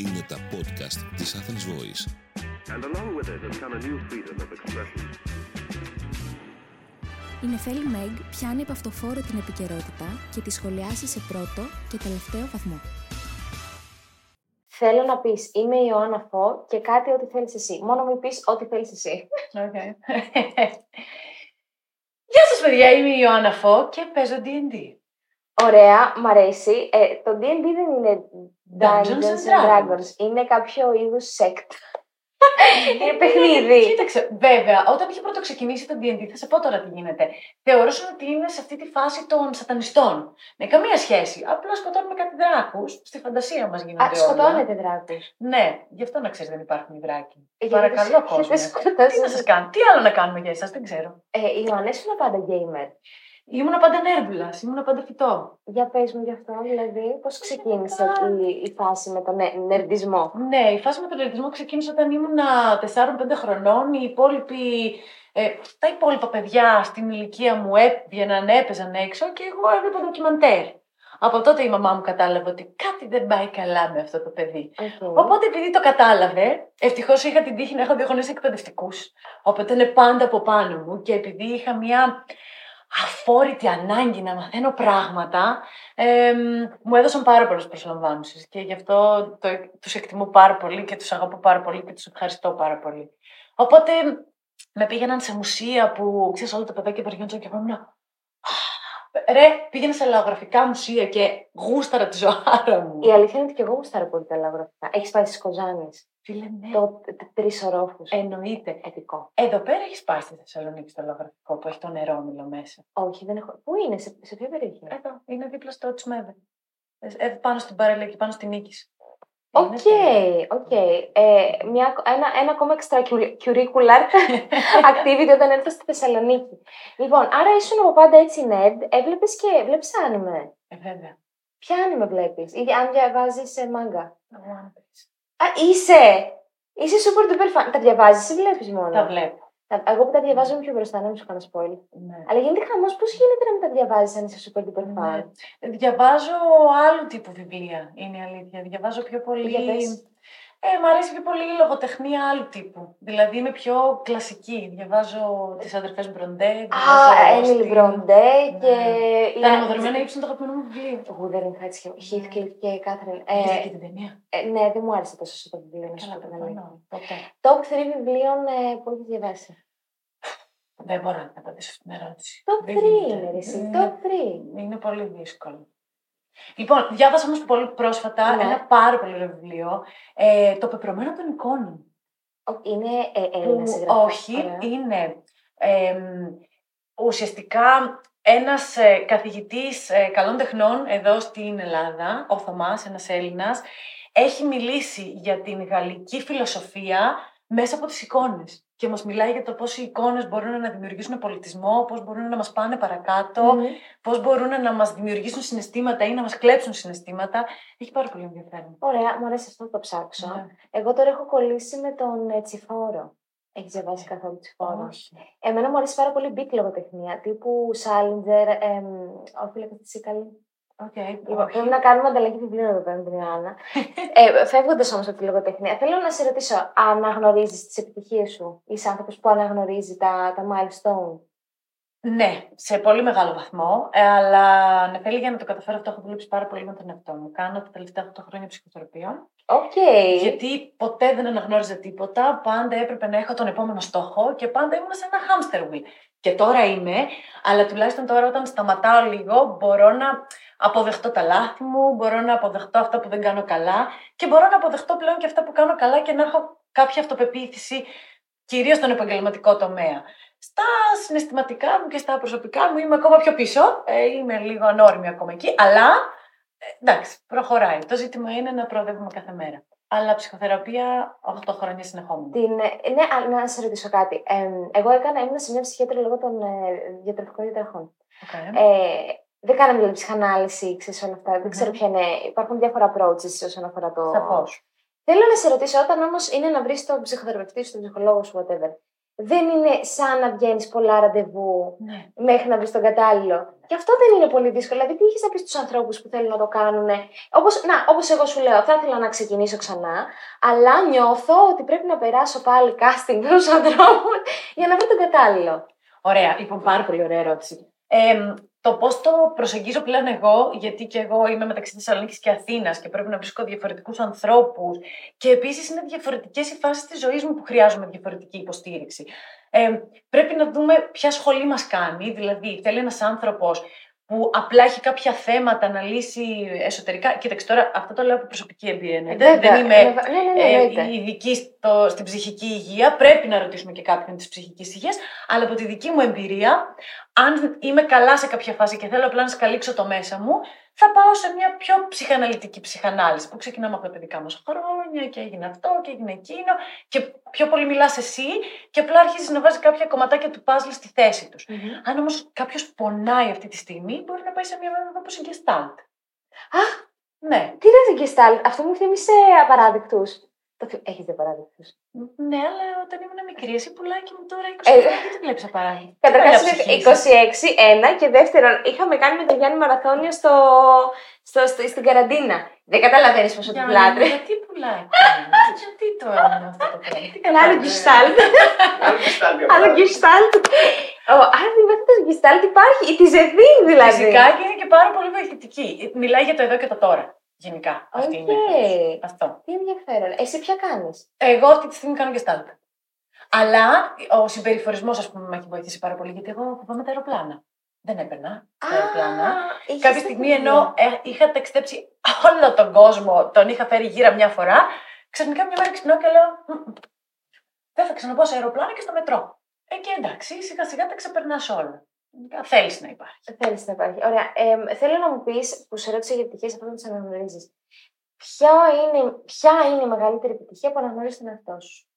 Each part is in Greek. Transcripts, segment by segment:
Είναι τα podcast της Athens Voice. And along with it has come a new freedom of expression. Η Νεφέλη Μέγ πιάνει από αυτοφόρο την επικαιρότητα και τη σχολιάσει σε πρώτο και τελευταίο βαθμό. Θέλω να πεις είμαι η Ιωάννα Φω και κάτι ό,τι θέλεις εσύ. Μόνο μην πεις ό,τι θέλεις εσύ. Okay. Γεια σας παιδιά, είμαι η Ιωάννα Φω και παίζω D&D. Ωραία, μ' αρέσει. Ε, το D&D δεν είναι Dungeons and Dragons. Είναι κάποιο είδους sect. είναι παιχνίδι. Κοίταξε, βέβαια, όταν είχε πρώτο ξεκινήσει το D&D, θα σε πω τώρα τι γίνεται. Θεωρούσαν ότι είναι σε αυτή τη φάση των σατανιστών. Με καμία σχέση. Απλά σκοτώνουμε κάτι δράκους. Στη φαντασία μας γίνονται Α, όλα. σκοτώνετε δράκους. Ναι, γι' αυτό να ξέρεις δεν υπάρχουν οι δράκοι. Ε, Παρακαλώ, γιατί κόσμο. δεν σκοτώνεις. Τι να σας κάνω, τι άλλο να κάνουμε για εσάς, δεν ξέρω. Ε, η Ιωάννα ήσουν πάντα gamer. Ήμουνα πάντα νερντούλα, ήμουνα πάντα φυτό. Για πες μου γι' αυτό, δηλαδή, πώς ξεκίνησε η, η φάση με τον νε- νερντισμό. Ναι, η φάση με τον νερντισμό ξεκίνησε όταν ήμουνα 4-5 χρονών. Οι υπόλοιποι, ε, τα υπόλοιπα παιδιά στην ηλικία μου έβγαιναν, έπαιζαν έξω και εγώ έβλεπα ντοκιμαντέρ. Από τότε η μαμά μου κατάλαβε ότι κάτι δεν πάει καλά με αυτό το παιδί. Οκ. Οπότε επειδή το κατάλαβε, ευτυχώς είχα την τύχη να έχω δύο γονείς εκπαιδευτικούς. Οπότε είναι πάντα από πάνω μου και επειδή είχα μια αφόρητη ανάγκη να μαθαίνω πράγματα, εμ, μου έδωσαν πάρα πολλές προσλαμβάνωσει. Και γι' αυτό το, τους εκτιμώ πάρα πολύ και τους αγαπώ πάρα πολύ και τους ευχαριστώ πάρα πολύ. Οπότε με πήγαιναν σε μουσεία που ξέρεις όλα τα παιδάκια περιγιόντουσαν και εγώ ήμουν. «Α, Ρε, πήγαινα σε λαογραφικά μουσεία και γούσταρα τη ζωάρα μου. Η αλήθεια είναι ότι και εγώ γουστάρω πολύ τα λαογραφικά. Έχεις πάει στις Κοζάνη. Φίλε, ναι. Το τρεις ορόφους. Εννοείται. Επικό. Εδώ πέρα έχεις πάει στη Θεσσαλονίκη στο λαογραφικό που έχει το νερόμυλο μέσα. Όχι, δεν έχω. Πού είναι, σε, σε ποια περιοχή; Εδώ, είναι δίπλα στο ΤΣΜΕΔΕ. Ε, πάνω στην παραλία και πάνω στην νίκη. OK, OK. Ε, μια- ένα, ένα ακόμα extracurricular activity όταν έρθω στη Θεσσαλονίκη. Λοιπόν, άρα ήσουν από πάντα έτσι nerd, έβλεπες και βλέπεις anime. Ε, βέβαια. Ποια άνιμε βλέπεις, ή αν διαβάζεις σε μάγκα; Το One Piece. Α, είσαι! Είσαι super duper fan. Τα διαβάζεις ή βλέπεις μόνο; Τα βλέπω. Τα- Εγώ που τα διαβάζω είμαι πιο μπροστά, να μην σου κάνω spoil. Ναι. Αλλά γίνεται χαμός, πώς γίνεται να μην τα διαβάζεις αν είσαι super duper fan; Ναι. Διαβάζω άλλου τύπου βιβλία, είναι η αλήθεια. Διαβάζω πιο πολύ. Για πες. Ε, μ' αρέσει πιο πολύ η λογοτεχνία άλλου τύπου. Δηλαδή είμαι πιο κλασική. Διαβάζω τις αδερφές Μπροντέ. Α, Έμιλι Μπροντέ και... Τα αναμοδρομένα ύψη είναι το αγαπημένο μου βιβλίο. Wuthering Heights, Heathcliff και Κάθριν. Είδες Ε, και την ταινία; ε, ναι, δεν μου άρεσε τόσο αυτό το βιβλίο, να σου Καλά, πω την αλήθεια. προφανώ. Ποτέ. Top 3 βιβλίων ε, που έχεις διαβάσει; Δεν μπορώ να απαντήσω αυτή την ερώτηση. Top 3 Δεν γίνεται. είναι, ρε, εσύ. Ε, Top 3. Είναι πολύ δύσκολο. Λοιπόν, διάβασα όμως πολύ πρόσφατα Ναι. ένα πάρα πολύ ωραίο βιβλίο. Ε, το πεπρωμένο των εικόνων. Ο- Είναι ε, Που Έλληνα συγγραφέας. όχι, είναι εμ, ουσιαστικά ένας ε, καθηγητής ε, καλών τεχνών εδώ στην Ελλάδα, ο Θωμάς, ένας Έλληνας, έχει μιλήσει για την γαλλική φιλοσοφία μέσα από τις εικόνες. Και μας μιλάει για το πώς οι εικόνες μπορούν να δημιουργήσουν πολιτισμό, πώς μπορούν να μας πάνε παρακάτω, Μμμ. πώς μπορούν να μας δημιουργήσουν συναισθήματα ή να μας κλέψουν συναισθήματα. Έχει πάρα πολύ ενδιαφέρον. Ωραία, μου αρέσει αυτό, το ψάξω. Ναι. Εγώ τώρα έχω κολλήσει με τον ε, Τσιφόρο. Έχει διαβάσει καθόλου Τσιφόρο; Όχι. Εμένα μου αρέσει πάρα πολύ beat λογοτεχνία, τύπου Σάλιντζερ, εμ, ο Φύλακας στη Σίκαλη. Οκ, Λοιπόν, όχι. πρέπει να κάνουμε ανταλλαγή βιβλίων εδώ πέρα με την Ιωάννα. ε, Φεύγοντας όμως από τη λογοτεχνία, θέλω να σε ρωτήσω, αναγνωρίζεις τις επιτυχίες σου; Είσαι άνθρωπος που αναγνωρίζει τα, τα milestone; Ναι, σε πολύ μεγάλο βαθμό. Ε, αλλά ναι, θέλει για να το καταφέρω αυτό έχω δουλέψει πάρα πολύ με τον εαυτό μου. Κάνω τα τελευταία 8 χρόνια ψυχοθεραπεία. Οκ. Γιατί ποτέ δεν αναγνώριζα τίποτα. Πάντα έπρεπε να έχω τον επόμενο στόχο και πάντα ήμουν σε ένα hamster wheel. Και τώρα είμαι, αλλά τουλάχιστον τώρα όταν σταματάω λίγο μπορώ να αποδεχτώ τα λάθη μου, μπορώ να αποδεχτώ αυτά που δεν κάνω καλά και μπορώ να αποδεχτώ πλέον και αυτά που κάνω καλά και να έχω κάποια αυτοπεποίθηση, κυρίως στον επαγγελματικό τομέα. Στα συναισθηματικά μου και στα προσωπικά μου είμαι ακόμα πιο πίσω. Ε, είμαι λίγο ανώριμη ακόμα εκεί. Αλλά ε, εντάξει, προχωράει. Το ζήτημα είναι να προοδεύουμε κάθε μέρα. Αλλά ψυχοθεραπεία 8 χρόνια συνεχόμενα. Την, ε, ναι, α, να σε ρωτήσω κάτι. Ε, εγώ έκανα, ήμουν σε μια ψυχίατρη λόγω των ε, διατροφικών διαταραχών. Okay. Ε, δεν κάναμε δηλαδή ψυχανάλυση, ξέρεις όλα αυτά. Δεν Μμμ. ξέρω ποια είναι. Υπάρχουν διάφορα approaches όσον αφορά το. Σαφώς. Θέλω να σε ρωτήσω, όταν όμως είναι να βρεις τον ψυχοθεραπευτή σου, τον ψυχολόγο σου, whatever. δεν είναι σαν να βγαίνεις πολλά ραντεβού Ναι. μέχρι να βρεις τον κατάλληλο. Και αυτό δεν είναι πολύ δύσκολο. Δηλαδή, τι έχει να πεις στους ανθρώπους που θέλουν να το κάνουν. Όπως, να, όπως εγώ σου λέω, θα ήθελα να ξεκινήσω ξανά, αλλά νιώθω ότι πρέπει να περάσω πάλι casting με του ανθρώπους για να βρω τον κατάλληλο. Ωραία, λοιπόν, πάρα πολύ ωραία ερώτηση. Ε, το πώς το προσεγγίζω πλέον εγώ, γιατί και εγώ είμαι μεταξύ Θεσσαλονίκης και Αθήνας και πρέπει να βρίσκω διαφορετικούς ανθρώπους. Και επίσης είναι διαφορετικές οι φάσεις της ζωής μου που χρειάζομαι διαφορετική υποστήριξη. Ε, πρέπει να δούμε ποια σχολή μας κάνει. Δηλαδή, θέλει ένας άνθρωπος που απλά έχει κάποια θέματα να λύσει εσωτερικά. Κοίταξε τώρα, αυτό το λέω από προσωπική εμπειρία. ναι. Δεν, Βέβαια, δεν είμαι βέβαια. Ναι, ναι, ναι, ε, εννοείται. ειδική στο, στην ψυχική υγεία. Πρέπει να ρωτήσουμε και κάποιον της ψυχικής υγείας. Αλλά από τη δική μου εμπειρία, αν είμαι καλά σε κάποια φάση και θέλω απλά να σκαλίξω το μέσα μου, θα πάω σε μια πιο ψυχαναλυτική ψυχανάλυση που ξεκινάμε από τα παιδικά μας χρόνια και έγινε αυτό και έγινε εκείνο. Και πιο πολύ μιλάς εσύ και απλά αρχίζεις να βάζεις κάποια κομματάκια του παζλ στη θέση τους. Μμμ. Αν όμως κάποιος πονάει αυτή τη στιγμή, μπορεί να πάει σε μια μέθοδο όπως η Gestalt. Α, Ναι, τι είναι το Gestalt, αυτό μου θύμισε απαράδεκτους. Έχεις δει απαράδεκτου. ναι, αλλά όταν ήμουν μικρή, εσύ πουλάκι μου τώρα 20 Ε, χρόνια, γιατί δεν βλέπεις απαράδειγμα; Καταρχά Παλιά είναι ψυχή 26, ένα και δεύτερον, είχαμε κάνει με τον Γιάννη Μαραθώνιο στο, στο, στο, στην καραντίνα. Δεν καταλαβαίνεις πόσο την Γιάννη, πλάτρε. Γιατί πουλάκι. γιατί το έμεινε αυτό το πράγμα; Τι Ένα άλλο κατάλαβε. Gestalt. Άλλο Gestalt. Ω, Άρα η μέθοδος Gestalt υπάρχει, η τη Ζεβίν δηλαδή. Φυσικά και είναι και πάρα πολύ βοηθητική. Μιλάει για το εδώ και το τώρα. Γενικά. Αυτή Οκ. είναι. η μέθοδος. Αυτό. Τι ενδιαφέρον. Εσύ ποια κάνεις; Εγώ αυτή τη στιγμή κάνω Gestalt. Αλλά ο συμπεριφορισμός, ας πούμε, με έχει βοηθήσει πάρα πολύ γιατί εγώ φοβάμαι τα αεροπλάνα. Δεν έπαιρνα τα αεροπλάνα. Κάποια στιγμή ενώ ε, είχα ταξιδέψει όλο τον κόσμο, τον είχα φέρει γύρω μια φορά, ξαφνικά μια μέρα ξυπνάω και λέω «Μμμ, Δεν θα ξαναπάω σε αεροπλάνο και στο μετρό. Ε, και εντάξει, σιγά σιγά τα ξεπερνάς όλα. Θέλεις να υπάρχει. Θέλεις να υπάρχει. Ωραία. Ε, θέλω να μου πεις, που σε ρώτησα για επιτυχίες, αυτό να τις αναγνωρίζεις. Ποια είναι, ποια είναι η μεγαλύτερη επιτυχία που αναγνωρίζεις τον εαυτό σου;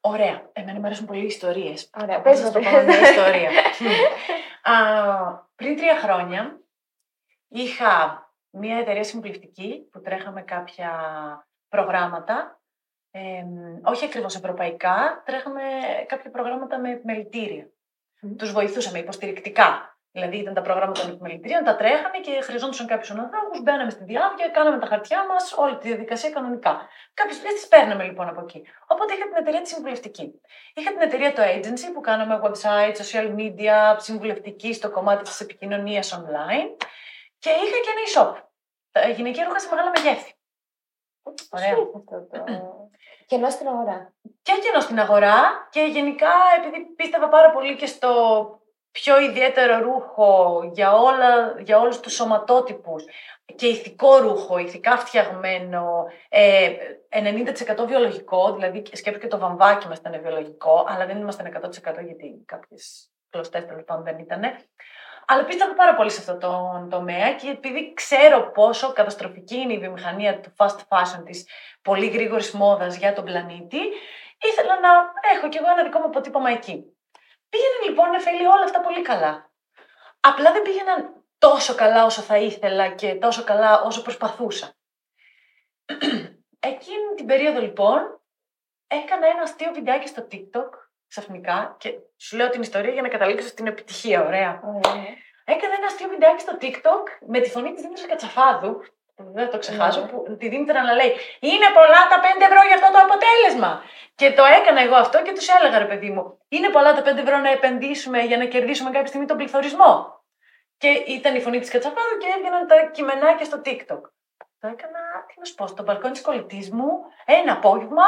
Ωραία. Εμένα μου αρέσουν πολύ οι ιστορίες. Ωραία, Πες πες να το μας. πω μια ιστορία. Α, πριν τρία χρόνια είχα μια εταιρεία συμβουλευτική που τρέχαμε κάποια προγράμματα. Ε, όχι ακριβώς ευρωπαϊκά, τρέχαμε κάποια προγράμματα με επιμελητήρια. Μμμ. Τους βοηθούσαμε υποστηρικτικά. Δηλαδή ήταν τα προγράμματα των επιμελητήριων, τα τρέχαμε και χρειαζόντουσαν κάποιους ανθρώπου. Μπαίναμε στη διάβια, κάναμε τα χαρτιά μας, όλη τη διαδικασία κανονικά. Κάποιε φορέ τι παίρναμε λοιπόν από εκεί. Οπότε είχα την εταιρεία τη συμβουλευτική. Είχα την εταιρεία το agency που κάναμε website, social media, συμβουλευτική στο κομμάτι της επικοινωνίας online. Και είχα και ένα e-shop. Τα γυναικεία ρούχα σε μεγάλα μεγέθη. Ωραία. Κενό στην αγορά. Και κενό στην αγορά και γενικά επειδή πίστευα πάρα πολύ και στο πιο ιδιαίτερο ρούχο για, όλα, για όλους τους σωματότυπους και ηθικό ρούχο, ηθικά φτιαγμένο, ε, 90% βιολογικό, δηλαδή σκέψου και το βαμβάκι μας ήταν βιολογικό, αλλά δεν ήμασταν 100% γιατί κάποιες κλωστές τέλος πάντων δεν ήταν. Αλλά πίστευα πάρα πολύ σε αυτό το τομέα και επειδή ξέρω πόσο καταστροφική είναι η βιομηχανία του fast fashion της πολύ γρήγορης μόδας για τον πλανήτη, ήθελα να έχω κι εγώ ένα δικό μου αποτύπωμα εκεί. Πήγαιναν λοιπόν νεφέλη όλα αυτά πολύ καλά. Απλά δεν πήγαιναν τόσο καλά όσο θα ήθελα και τόσο καλά όσο προσπαθούσα. Εκείνη την περίοδο λοιπόν έκανα ένα αστείο βιντεάκι στο TikTok ξαφνικά και σου λέω την ιστορία για να καταλήξω στην επιτυχία, ωραία. Ωραία. Έκανα ένα αστείο βιντεάκι στο TikTok με τη φωνή της Δήμητρας Κατσαφάδου, που δεν το ξεχάσω, Ναι. που τη Δήμητρα να λέει Είναι πολλά τα 5 ευρώ για αυτό το αποτέλεσμα. Και το έκανα εγώ αυτό και τους έλεγα, ρε παιδί μου, Είναι πολλά τα 5 ευρώ να επενδύσουμε για να κερδίσουμε κάποια στιγμή τον πληθωρισμό. Και ήταν η φωνή της Κατσαφάδου και έβγαιναν τα κειμενάκια στο TikTok. Το έκανα, τι να σου πω, στο μπαλκόνι της κολλητής μου, ένα απόγευμα,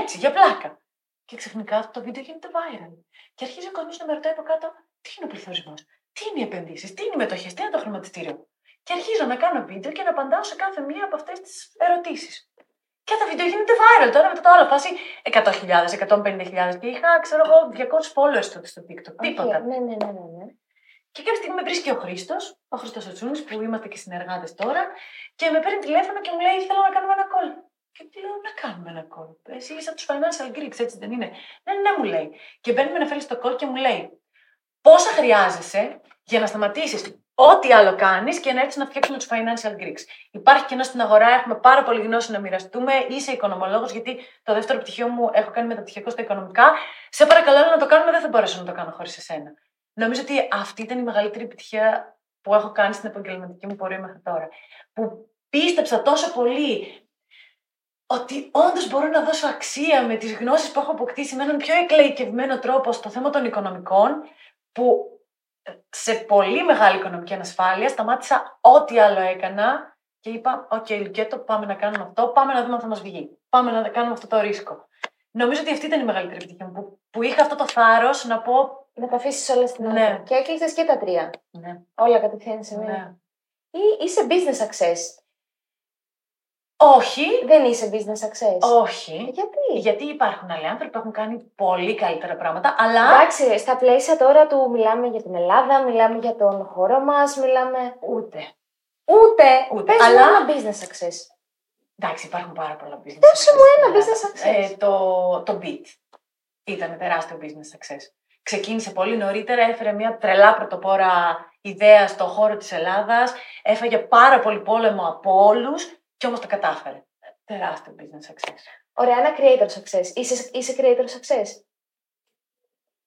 έτσι, για πλάκα. Και ξαφνικά αυτό το βίντεο γίνεται viral. Και αρχίζει ο κόσμος να με ρωτάει από κάτω, τι είναι ο πληθωρισμός, τι είναι οι επενδύσεις, τι είναι οι μετοχές, τι είναι το χρηματιστήριο; Και αρχίζω να κάνω βίντεο και να απαντάω σε κάθε μία από αυτές τις ερωτήσεις. Και το βίντεο γίνεται viral τώρα μετά το άλλο φάση 100.000, 150.000 και είχα, ξέρω εγώ, 200 followers τότε στο TikTok. Τίποτα. Οκ, Ναι, ναι, ναι, ναι, ναι. Και κάποια στιγμή με βρίσκει ο Χρήστος, ο Χρήστος ο Τσούνης, που είμαστε και συνεργάτες τώρα, και με παίρνει τηλέφωνο και μου λέει: Θέλω να κάνουμε ένα call. Και του λέω: Να κάνουμε ένα call. Εσύ είσαι από τους Financial Greeks, έτσι δεν είναι. Ναι, ναι, μου λέει. Και μπαίνουμε να φέρει στο call και μου λέει: Πόσα χρειάζεσαι για να σταματήσεις ό,τι άλλο κάνεις και να έρθεις να φτιάξουμε τους financial Greeks. Υπάρχει κενό στην αγορά, έχουμε πάρα πολύ γνώση να μοιραστούμε. Είσαι οικονομολόγος, γιατί το δεύτερο πτυχίο μου έχω κάνει μεταπτυχιακό στα οικονομικά. Σε παρακαλώ να το κάνουμε, δεν θα μπορέσω να το κάνω χωρίς εσένα. Νομίζω ότι αυτή ήταν η μεγαλύτερη επιτυχία που έχω κάνει στην επαγγελματική μου πορεία μέχρι τώρα. Που πίστεψα τόσο πολύ ότι όντως μπορώ να δώσω αξία με τις γνώσεις που έχω αποκτήσει με έναν πιο εκλαϊκευμένο τρόπο στο θέμα των οικονομικών, που σε πολύ μεγάλη οικονομική ανασφάλεια σταμάτησα ό,τι άλλο έκανα και είπα: OK, okay, Λουκέτο, πάμε να κάνουμε αυτό, πάμε να δούμε αν θα μας βγει. Πάμε να κάνουμε αυτό το ρίσκο. Νομίζω ότι αυτή ήταν η μεγαλύτερη επιτυχία μου. Που, που είχα αυτό το θάρρος να πω. Να τα αφήσεις όλα στην Ναι. ναι. Και έκλεισες και τα τρία. Ναι, Όλα κατευθείαν σε μία. ναι. Ή είσαι business success. Όχι, Δεν είσαι business success. όχι. Γιατί; Γιατί υπάρχουν άλλοι άνθρωποι που έχουν κάνει πολύ καλύτερα πράγματα, αλλά Εντάξει, στα πλαίσια τώρα του μιλάμε για την Ελλάδα, μιλάμε για τον χώρο μας, μιλάμε. ούτε. Ούτε. Ούτε. Πες μου Αλλά- ένα business success. Εντάξει, υπάρχουν πάρα πολλά business Δώσε success μου στην ένα Ελλάδα. business success. Ε, το, το Beat ήταν τεράστιο business success. Ξεκίνησε πολύ νωρίτερα, έφερε μια τρελά πρωτοπόρα ιδέα στο χώρο της Ελλάδας, έφαγε πάρα πολύ πόλεμο από όλους και όμως το κατάφερε. Τεράστιο business success. Ωραία, ένα creator success. Είσαι, είσαι creator success;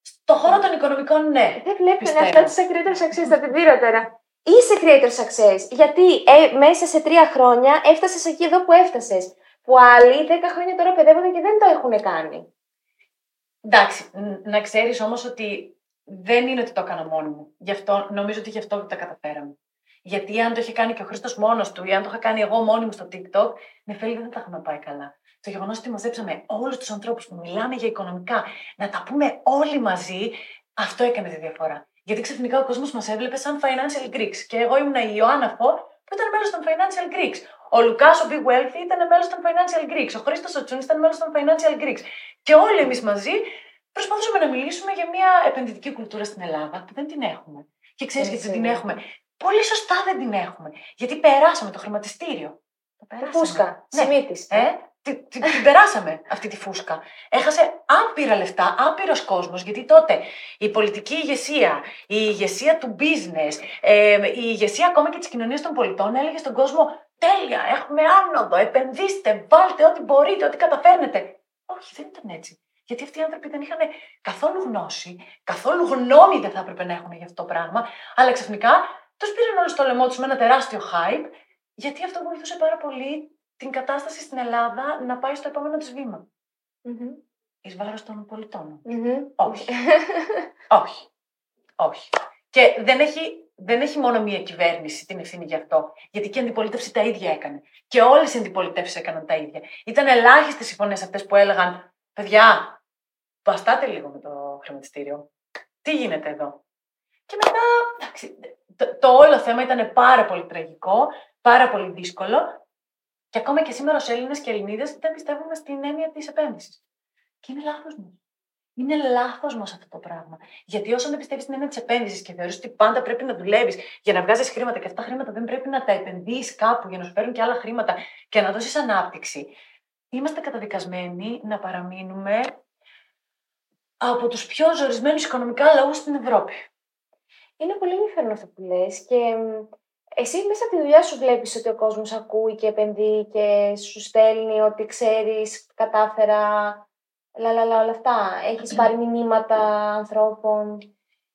Στο χώρο των οικονομικών, ναι. Δεν βλέπω Πιστεύω. αυτά τη σε creator success, θα την πήρω τώρα. Είσαι creator success. Γιατί ε, μέσα σε τρία χρόνια έφτασες εκεί εδώ που έφτασες. Που άλλοι δέκα χρόνια τώρα παιδεύονται και δεν το έχουν κάνει. Εντάξει, ν- να ξέρεις όμως ότι δεν είναι ότι το έκανα μόνη μου. Γι' αυτό, νομίζω ότι γι' αυτό τα καταφέραμε. Γιατί αν το είχε κάνει και ο Χρήστος μόνος του ή αν το είχα κάνει εγώ μόνη μου στο TikTok, νεφέλη δεν θα είχαμε πάει καλά. Το γεγονός ότι μαζέψαμε όλους τους ανθρώπους που μιλάμε για οικονομικά, να τα πούμε όλοι μαζί, αυτό έκανε τη διαφορά. Γιατί ξαφνικά ο κόσμος μας έβλεπε σαν financial Greeks. Και εγώ ήμουν η Ιωάννα Φορ που ήταν μέλος των financial Greeks. Ο Λουκάς, ο Big Wealthy, ήταν μέλος των financial Greeks. Ο Χρήστος ο Τσούνης ήταν μέλος των financial Greeks. Και όλοι εμείς μαζί προσπαθούσαμε να μιλήσουμε για μια επενδυτική κουλτούρα στην Ελλάδα που δεν την έχουμε. Και ξέρεις γιατί δεν την Έτσι. έχουμε. Πολύ σωστά δεν την έχουμε. Γιατί περάσαμε το χρηματιστήριο. Το Τη περάσαμε. φούσκα, Ναι. σημείτη. Ε, την, την, την περάσαμε αυτή τη φούσκα. Έχασε άπειρα λεφτά, άπειρος κόσμος, γιατί τότε η πολιτική ηγεσία, η ηγεσία του business, ε, η ηγεσία ακόμα και της κοινωνίας των πολιτών έλεγε στον κόσμο: Τέλεια, έχουμε άνοδο, επενδύστε, βάλτε ό,τι μπορείτε, ό,τι καταφέρνετε. Όχι, δεν ήταν έτσι. Γιατί αυτοί οι άνθρωποι δεν είχαν καθόλου γνώση, καθόλου γνώμη δεν θα έπρεπε να έχουν για αυτό το πράγμα, αλλά ξαφνικά τους πήραν όλους στο λαιμό τους με ένα τεράστιο hype, γιατί αυτό βοηθούσε πάρα πολύ την κατάσταση στην Ελλάδα να πάει στο επόμενο της βήμα. Εις βάρος των πολιτών. Όχι. Όχι. Όχι. Και δεν έχει, δεν έχει μόνο μία κυβέρνηση την ευθύνη γι' αυτό. Γιατί και η αντιπολίτευση τα ίδια έκανε. Και όλες οι αντιπολιτεύσεις έκαναν τα ίδια. Ήταν ελάχιστες οι φωνές αυτές που έλεγαν: Παιδιά, βαστάτε λίγο με το χρηματιστήριο. Τι γίνεται εδώ; Και μετά, εντάξει, το, το όλο θέμα ήταν πάρα πολύ τραγικό, πάρα πολύ δύσκολο. Και ακόμα και σήμερα ως Έλληνες και Ελληνίδες δεν πιστεύουμε στην έννοια της επένδυσης. Και είναι λάθος μα. Είναι λάθος μας αυτό το πράγμα. Γιατί όσο δεν πιστεύεις στην έννοια της επένδυσης και θεωρείς ότι πάντα πρέπει να δουλεύεις για να βγάζεις χρήματα και αυτά τα χρήματα δεν πρέπει να τα επενδύσει κάπου για να σου φέρουν και άλλα χρήματα και να δώσεις ανάπτυξη, είμαστε καταδικασμένοι να παραμείνουμε από τους πιο ζορισμένους οικονομικά λαούς στην Ευρώπη. Είναι πολύ ενδιαφέρον αυτό που λες και μ, εσύ μέσα από τη δουλειά σου βλέπεις ότι ο κόσμος ακούει και επενδύει και σου στέλνει ότι ξέρεις, κατάφερα, λαλαλα όλα αυτά. Έχεις πάρει μηνύματα ανθρώπων.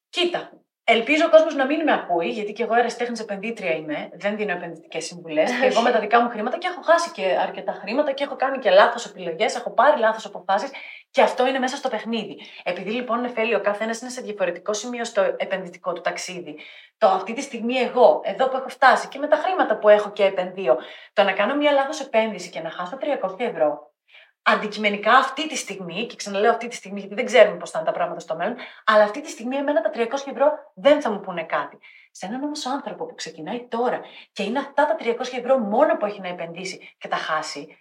Κοίτα, ελπίζω ο κόσμος να μην με ακούει, γιατί και εγώ αεραστέχνης επενδύτρια είμαι. Δεν δίνω επενδυτικές συμβουλές. και εγώ με τα δικά μου χρήματα και έχω χάσει και αρκετά χρήματα και έχω κάνει και λάθος επιλογές, έχω πάρει λάθος αποφάσεις και αυτό είναι μέσα στο παιχνίδι. Επειδή λοιπόν, Νεφέλη, ο καθένας είναι σε διαφορετικό σημείο στο επενδυτικό του ταξίδι. Το αυτή τη στιγμή εγώ, εδώ που έχω φτάσει και με τα χρήματα που έχω και επενδύω, το να κάνω μια λάθος επένδυση και να χάσω 300 ευρώ, αντικειμενικά αυτή τη στιγμή, και ξαναλέω αυτή τη στιγμή γιατί δεν ξέρουμε πώς θα είναι τα πράγματα στο μέλλον, αλλά αυτή τη στιγμή εμένα τα 300 ευρώ δεν θα μου πούνε κάτι. Σε έναν όμως άνθρωπο που ξεκινάει τώρα και είναι αυτά τα 300 ευρώ μόνο που έχει να επενδύσει και τα χάσει,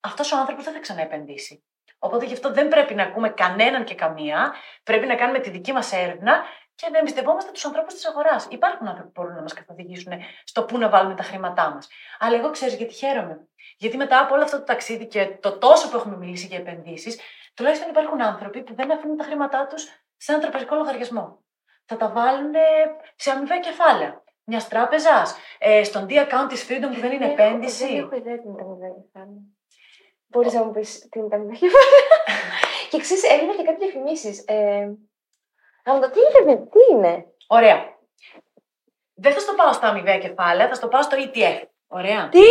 αυτός ο άνθρωπος δεν θα ξαναεπενδύσει. Οπότε γι' αυτό δεν πρέπει να ακούμε κανέναν και καμία. Πρέπει να κάνουμε τη δική μας έρευνα και να εμπιστευόμαστε τους ανθρώπους της αγοράς. Υπάρχουν άνθρωποι που μπορούν να μας καθοδηγήσουν στο πού να βάλουμε τα χρήματά μας. Αλλά εγώ ξέρω γιατί χαίρομαι. Γιατί μετά από όλο αυτό το ταξίδι και το τόσο που έχουμε μιλήσει για επενδύσεις, τουλάχιστον υπάρχουν άνθρωποι που δεν αφήνουν τα χρήματά τους σε ένα τραπεζικό λογαριασμό. θα τα βάλουν σε αμοιβαία κεφάλαια. Μιας τράπεζας, ε, στον D-account της Freedom που δεν είναι Δεν έχω- επένδυση. Δεν έχω ιδέα τι είναι τα μηδέν κεφάλαια. Μπορείς να μου πεις τι είναι τα μηδέν κεφάλαια. και ξέρεις, έβλεπα και κάτι διαφημίσεις. Ε, γάμο, τι είναι, τι είναι; Ωραία. Δεν θα στο πάω στα αμοιβαία κεφάλαια, θα στο πάω στο ETF. Ωραία. Τι,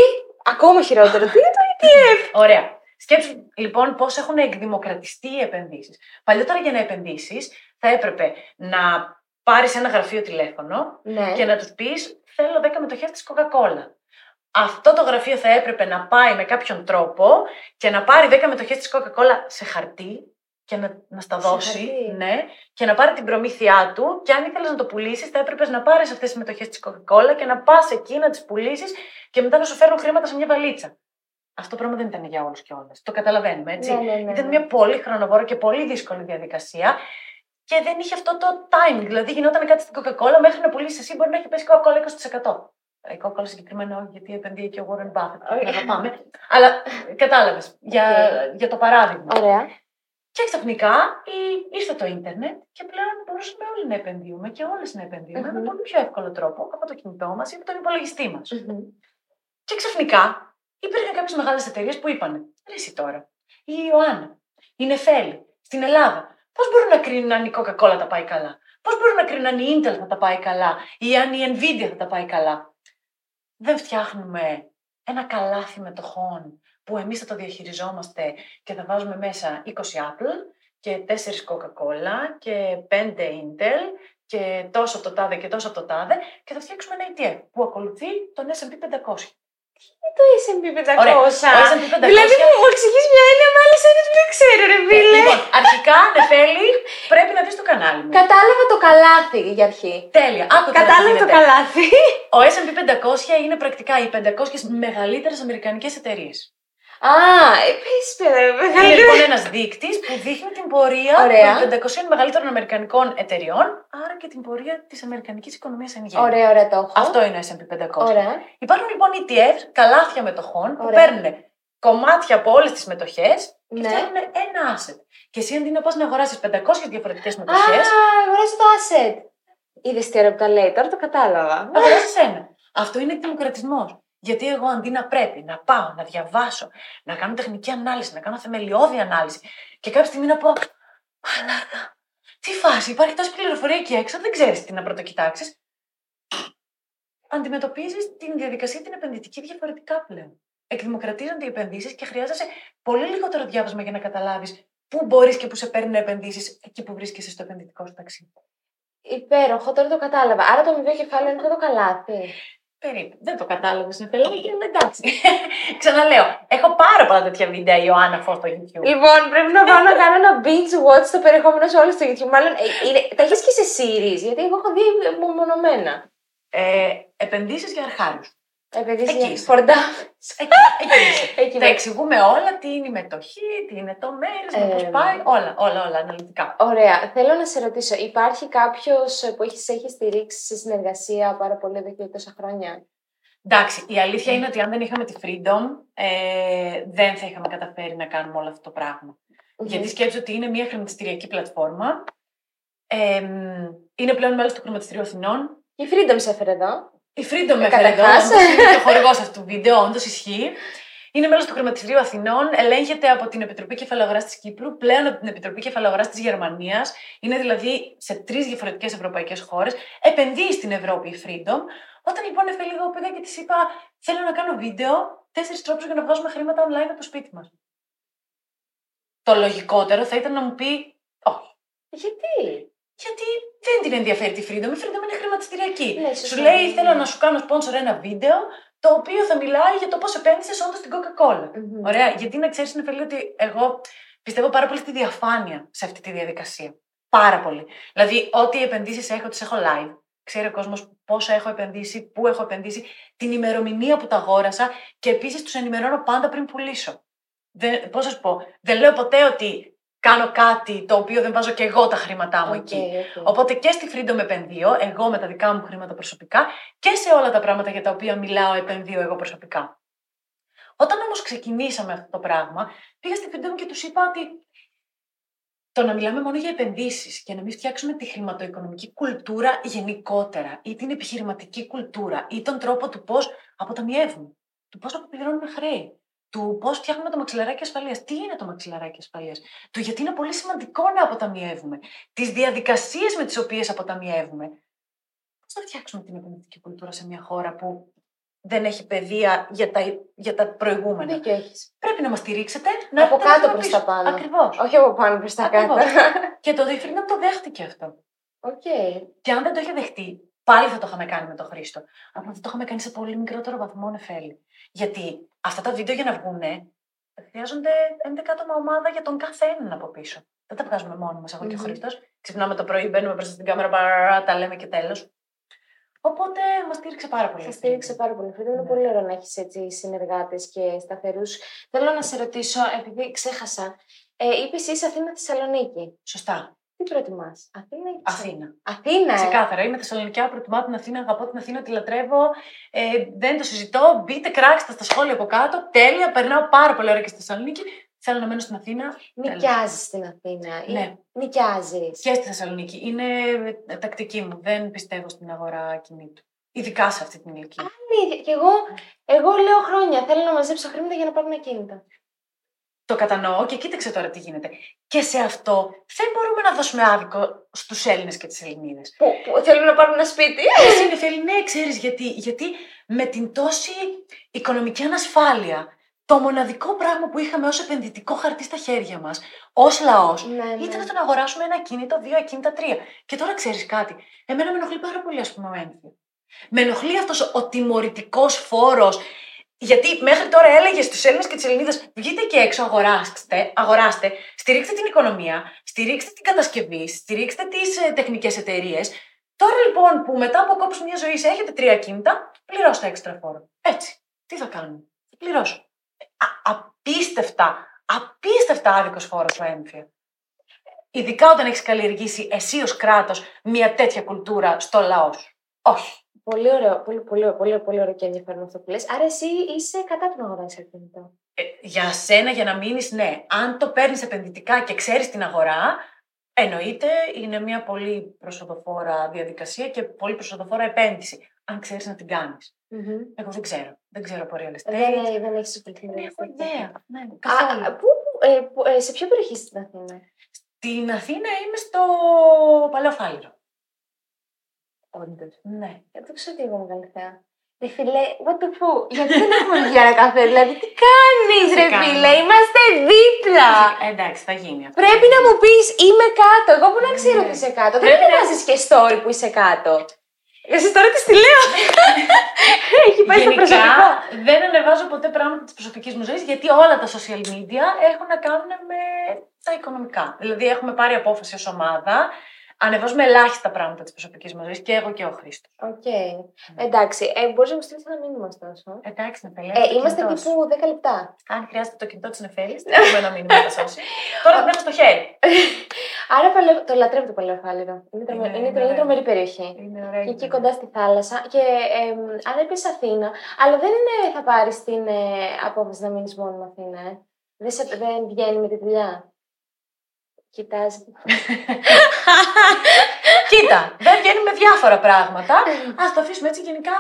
ακόμα χειρότερο. τι είναι το ETF. Ωραία. Σκέψου λοιπόν πώς έχουν εκδημοκρατιστεί οι επενδύσεις. Παλιότερα για να επενδύσεις θα έπρεπε να πάρεις ένα γραφείο τηλέφωνο ναι. και να τους πεις: Θέλω 10 μετοχέ της Coca-Cola. Αυτό το γραφείο θα έπρεπε να πάει με κάποιον τρόπο και να πάρει 10 μετοχέ της Coca-Cola σε χαρτί και να, να στα Σε δώσει. χαρτί. Ναι, και να πάρει την προμήθειά του. Και αν ήθελες να το πουλήσεις, θα έπρεπες να πάρεις αυτές τις μετοχέ της Coca-Cola και να πας εκεί να τις πουλήσεις και μετά να σου φέρουν χρήματα σε μια βαλίτσα. Αυτό το πράγμα δεν ήταν για όλους και όλες. Το καταλαβαίνουμε, έτσι. Ναι, ναι, ναι, Ήταν ναι. μια πολύ χρονοβόρα και πολύ δύσκολη διαδικασία και δεν είχε αυτό το timing. Δηλαδή, γινόταν κάτι στην Coca-Cola μέχρι να πουλήσεις εσύ μπορεί να έχει πέσει Coca-Cola 20%. Η Coca-Cola συγκεκριμένα όχι, γιατί επενδύει και ο Warren Buffett. Όχι. Να αγαπάμε. Αλλά κατάλαβες για, OK. OK. για το παράδειγμα. Ωραία. Και ξαφνικά η- ήρθε το ίντερνετ και πλέον μπορούσαμε όλοι να επενδύουμε και όλες να επενδύουμε με Μμμ. πολύ πιο εύκολο τρόπο από το κινητό μας ή από τον υπολογιστή μας. Μμμ. Και ξαφνικά υπήρχαν κάποιες μεγάλες εταιρείες που είπαν: Ρε εσύ τώρα, η Ιωάννα, η Νεφέλη, στην Ελλάδα, πώς μπορούν να κρίνουν αν η Coca-Cola τα πάει καλά, πώς μπορούν να κρίνουν αν η Intel θα τα πάει καλά ή αν η Nvidia θα τα πάει καλά; Δεν φτιάχνουμε ένα καλάθι μετοχών που εμείς θα το διαχειριζόμαστε και θα βάζουμε μέσα 20 Apple και 4 Coca-Cola και 5 Intel και τόσο από το τάδε και τόσο από το τάδε και θα φτιάξουμε ένα ETF που ακολουθεί τον S&P 500. Το S&P 500. Ωραία. Ο S&P 500 Δηλαδή μου, μου εξηγείς μια έννοια με άλλες έννοιες που δεν ξέρω, ρε φίλε. Λοιπόν, αρχικά, Νεφέλη, πρέπει να δεις το κανάλι μου. Κατάλαβα το καλάθι για αρχή. Τέλεια. Άκου τώρα τι Κατάλαβα το γίνεται. καλάθι. Ο S&P 500 είναι πρακτικά οι 500 μεγαλύτερες αμερικανικές εταιρείες. Α, επίσης πέρα. Είναι λοιπόν ένας δείκτης που δείχνει την πορεία Ωραία. των 500 μεγαλύτερων αμερικανικών εταιριών, άρα και την πορεία της αμερικανικής οικονομίας εν γέννη. Ωραία, ωραία το έχω. Αυτό είναι ο S&P 500. Ωραία. Υπάρχουν λοιπόν ETFs, καλάθια μετοχών, που Ωραία. παίρνουν κομμάτια από όλες τις μετοχές και Ναι. φτιάχνουν ένα asset. Και εσύ αντί να πας να αγοράσεις 500 διαφορετικές Α, μετοχές, αγοράζεις το asset. Είδες τι ώρα που τα λέει, τώρα το κατάλαβα. αγοράζεις ένα. Αυτό είναι εκδημοκρατισμός. Γιατί εγώ αντί να πρέπει να πάω, να διαβάσω, να κάνω τεχνική ανάλυση, να κάνω θεμελιώδη ανάλυση και κάποια στιγμή να πω Μαλάκα, τι φάση, υπάρχει τόση πληροφορία εκεί έξω, δεν ξέρεις τι να πρωτοκοιτάξεις. Αντιμετωπίζεις την διαδικασία την επενδυτική διαφορετικά πλέον. Εκδημοκρατίζονται οι επενδύσεις και χρειάζεσαι πολύ λιγότερο διάβασμα για να καταλάβεις πού μπορείς και πού σε παίρνει να επενδύσεις εκεί που βρίσκεσαι στο επενδυτικό σου ταξίδι. Υπέροχο, τώρα το κατάλαβα. Άρα το αμοιβαίο κεφάλαιο είναι αυτό το καλάθι. Περίπου. Δεν το κατάλαβες, είναι τελείω. εντάξει. Ξαναλέω, έχω πάρα πολλά τέτοια βίντεο η Ιωάννα Φως στο YouTube. Λοιπόν, πρέπει να πάω να κάνω ένα binge watch στο περιεχόμενο σε όλο στο YouTube. Μάλλον ε, είναι, τα έχεις και σε series, γιατί εγώ έχω δει μονομένα. Ε, Επενδύσεις για αρχάριους. Επειδή Εκεί είσαι είσαι. φορντά. Εκεί, εκεί είσαι. Εκεί Τα με- εξηγούμε όλα, τι είναι η μετοχή, τι είναι το μέρισμα, Ε, πώ πάει, όλα, όλα, όλα αναλυτικά. Ωραία. Θέλω να σε ρωτήσω, υπάρχει κάποιος που έχει έχει στηρίξει σε συνεργασία πάρα πολύ εδώ και τόσα χρόνια; Εντάξει, η αλήθεια είναι ότι αν δεν είχαμε τη Freedom, ε, δεν θα είχαμε καταφέρει να κάνουμε όλο αυτό το πράγμα. Γιατί σκέψω ότι είναι μια χρηματιστηριακή πλατφόρμα. Ε, μ, είναι πλέον μέλος του Χρηματιστηρίου Αθηνών. Η Freedom σε έφερε εδώ. Η Freedom με Ε, έφερε εδώ, καταρχάς. όντως είναι και ο χορηγός αυτού του βίντεο, όντως ισχύει. Είναι μέλος του Χρηματιστηρίου Αθηνών, ελέγχεται από την Επιτροπή Κεφαλαιογρά της Κύπρου, πλέον από την Επιτροπή Κεφαλαιογρά της Γερμανίας. Είναι δηλαδή σε τρεις διαφορετικές ευρωπαϊκές χώρες. Επενδύει στην Ευρώπη η Freedom. Όταν λοιπόν έφερε λίγο πήγα και της είπα: Θέλω να κάνω βίντεο, τέσσερις τρόπους για να βγάζουμε χρήματα online από το σπίτι μας. Το λογικότερο θα ήταν να μου πει: Όχι. Γιατί; Γιατί δεν την ενδιαφέρει τη Freedom. Η Freedom είναι χρηματιστηριακή. Ναι, σωστά. Σου λέει: Θέλω να σου κάνω sponsor ένα βίντεο το οποίο θα μιλάει για το πώς επένδυσες όντως στην Coca-Cola. Μμμ. Ωραία. Γιατί να ξέρεις, Νεφελή, ότι εγώ πιστεύω πάρα πολύ στη διαφάνεια σε αυτή τη διαδικασία. Πάρα πολύ. Δηλαδή, ό,τι επενδύσεις έχω, τις έχω live. Ξέρει ο κόσμος πόσο έχω επενδύσει, πού έχω επενδύσει, την ημερομηνία που τα αγόρασα και επίσης τους ενημερώνω πάντα πριν πουλήσω. Δεν, πώς να σου πω, δεν λέω ποτέ ότι κάνω κάτι το οποίο δεν βάζω και εγώ τα χρήματά μου Οκ, εκεί. οκ. Οπότε και στη Freedom επενδύω, εγώ με τα δικά μου χρήματα προσωπικά και σε όλα τα πράγματα για τα οποία μιλάω επενδύω εγώ προσωπικά. Όταν όμως ξεκινήσαμε αυτό το πράγμα, πήγα στη Freedom και τους είπα ότι το να μιλάμε μόνο για επενδύσεις και να μην φτιάξουμε τη χρηματοοικονομική κουλτούρα γενικότερα ή την επιχειρηματική κουλτούρα ή τον τρόπο του πώς αποταμιεύουμε, του πώς αποπληρώνουμε χρέη, του πώς φτιάχνουμε το μαξιλαράκι ασφαλείας. Τι είναι το μαξιλαράκι ασφαλείας, του γιατί είναι πολύ σημαντικό να αποταμιεύουμε, τις διαδικασίες με τις οποίες αποταμιεύουμε. Πώς θα φτιάξουμε την επενδυτική κουλτούρα σε μια χώρα που δεν έχει παιδεία για τα, για τα προηγούμενα; Δίκιο έχεις. Πρέπει να μας στηρίξετε. Να Από έρθετε να κάτω δούμε προς πίσω. τα πάνω. Ακριβώς. Όχι από πάνω προς τα κάτω. Ακριβώς. Και το Freedom το δέχτηκε αυτό. Οκ. Και αν δεν το είχε δεχτεί, πάλι θα το είχαμε κάνει με τον Χρήστο. Απλά θα το είχαμε κάνει σε πολύ μικρότερο βαθμό, Νεφέλη. Γιατί αυτά τα βίντεο για να βγουνε χρειάζονται 11 άτομα ομάδα για τον κάθε έναν από πίσω. Δεν τα βγάζουμε μόνοι μας, εγώ και ο Μμμ. Χρήστος. Ξυπνάμε το πρωί, μπαίνουμε μπροστά στην κάμερα, μπαραρά, τα λέμε και τέλος. Οπότε μας στήριξε πάρα πολύ. Σα αυτή. στήριξε πάρα πολύ. Φίλε, είναι Ναι. πολύ ωραίο να έχεις έτσι συνεργάτες και σταθερούς. Θέλω να σε ρωτήσω, επειδή ξέχασα, ε, είπες είσαι Αθήνα Θεσσαλονίκη. Σωστά. Τι προτιμά, Αθήνα ή Θεσσαλονίκη; Αθήνα. Αθήνα, ε. Ξεκάθαρα. Είμαι Θεσσαλονικιά, προτιμάω την Αθήνα, αγαπώ την Αθήνα, τη λατρεύω. Ε, δεν το συζητώ. Μπείτε, κράξτε στα σχόλια από κάτω. Τέλεια, περνάω πάρα πολύ ωραία και στη Θεσσαλονίκη. Θέλω να μένω στην Αθήνα. Νοικιάζεις στην Αθήνα. ή Ναι. Νοικιάζεις; Και στη Θεσσαλονίκη. Είναι ε, τακτική μου. Δεν πιστεύω στην αγορά κινήτου. Ειδικά σε αυτή την ηλικία. Ναι, και εγώ, εγώ λέω χρόνια. Θέλω να μαζέψω χρήματα για να πάρω ένα κινητό. Το κατανοώ και κοίταξε τώρα τι γίνεται. Και σε αυτό δεν μπορούμε να δώσουμε άδικο στους Έλληνες και τις Ελληνίδες. Που, που θέλουν να πάρουν ένα σπίτι; Εσύ είναι θέλει, ναι, ξέρεις γιατί. Γιατί με την τόση οικονομική ανασφάλεια, το μοναδικό πράγμα που είχαμε ως επενδυτικό χαρτί στα χέρια μας, ως λαός, ναι, ναι. ήταν το να αγοράσουμε ένα κίνητο, δύο ακίνητα, τρία. Και τώρα ξέρεις κάτι. Εμένα με ενοχλεί πάρα πολύ, ας πούμε, ο έμφυο. Με ενοχλεί αυτός ο τιμωρητικός φόρος. Γιατί μέχρι τώρα έλεγες στους Έλληνες και τις Ελληνίδες: Βγείτε και έξω, αγοράστε, αγοράστε, στηρίξτε την οικονομία, στηρίξτε την κατασκευή, στηρίξτε τις ε, τεχνικές εταιρείες. Τώρα λοιπόν που μετά από κόψει μιας ζωής έχετε τρία κίνητα, πληρώστε έξτρα φόρο. Έτσι. Τι θα κάνουμε; Θα πληρώσω. Α, απίστευτα, απίστευτα άδικος φόρος ο έμφυα. Ειδικά όταν έχεις καλλιεργήσει εσύ ως κράτος μια τέτοια κουλτούρα στο λαό σου. Όχι. Πολύ ωραίο, πολύ, πολύ, πολύ, πολύ ωραίο και ενδιαφέρον αυτό που λες. Άρα εσύ είσαι κατά του να αγοράσει ένα κινητό. Ε, για σένα, για να μείνεις, ναι. Αν το παίρνεις επενδυτικά και ξέρεις την αγορά, εννοείται είναι μια πολύ προσοδοφόρα διαδικασία και πολύ προσοδοφόρα επένδυση. Αν ξέρεις να την κάνεις. Εγώ δεν ξέρω. Δεν ξέρω από real estate. Δεν, ε, δεν έχεις ασχοληθεί με Δεν αυτό. έχω ιδέα. Ναι, Α, καθόλου. α, πού, ε, πού, ε, σε ποιο περιοχή είσαι στην Αθήνα; Στην Αθήνα είμαι στο Παλαιό Φάληρο. Όντως. Ναι. Δεν το ξέρω τι εγώ μεγάλη θεά. Ρε φίλε, what the fuck, γιατί δεν έχουμε βγει για ένα καφέ, δηλαδή τι κάνεις Τι ρε κάνω; φίλε, είμαστε δίπλα. Ε, εντάξει, θα γίνει αυτό. Πρέπει να μου πεις είμαι κάτω, εγώ που να ξέρω Ναι. ότι είσαι κάτω. Δεν Πρέπει να- ανεβάζεις και story που είσαι κάτω. Εσύ τώρα τι της λέω. Έχει πάει στο προσωπικό. Γενικά δεν ανεβάζω ποτέ πράγματα της προσωπικής μου ζωής γιατί όλα τα social media έχουν να κάνουν με τα οικονομικά. Δηλαδή έχουμε πάρει απόφαση ως ομάδα, ανεβάζουμε ελάχιστα πράγματα της προσωπικής μας ζωής και εγώ και ο Χρήστος. Οκ. Εντάξει, ε, μπορείς να μου στείλεις ένα μήνυμα ωστόσο. Εντάξει, να Ε, είμαστε τύπου 10 λεπτά. Αν χρειάζεται το κινητό της Νεφέλη, θα έχουμε ένα μήνυμα να σώσει. Τώρα την έχω στο χέρι. Άρα παλαι- το λατρεύω το Παλαιό Φάληρο. Είναι, τρομε... Είναι- είναι, είναι είναι ωραίο. τρομερή περιοχή. Είναι ωραία. Και εκεί κοντά στη θάλασσα. Και ε, άρα είπε Αθήνα, αλλά δεν είναι θα πάρεις την ε, απόφαση να μείνεις μόνο με Αθήνα. Ε. Δεν, σε, δεν βγαίνει με τη δουλειά. Κοιτάζει. Κοίτα, δεν βγαίνει με διάφορα πράγματα. Α το αφήσουμε έτσι γενικά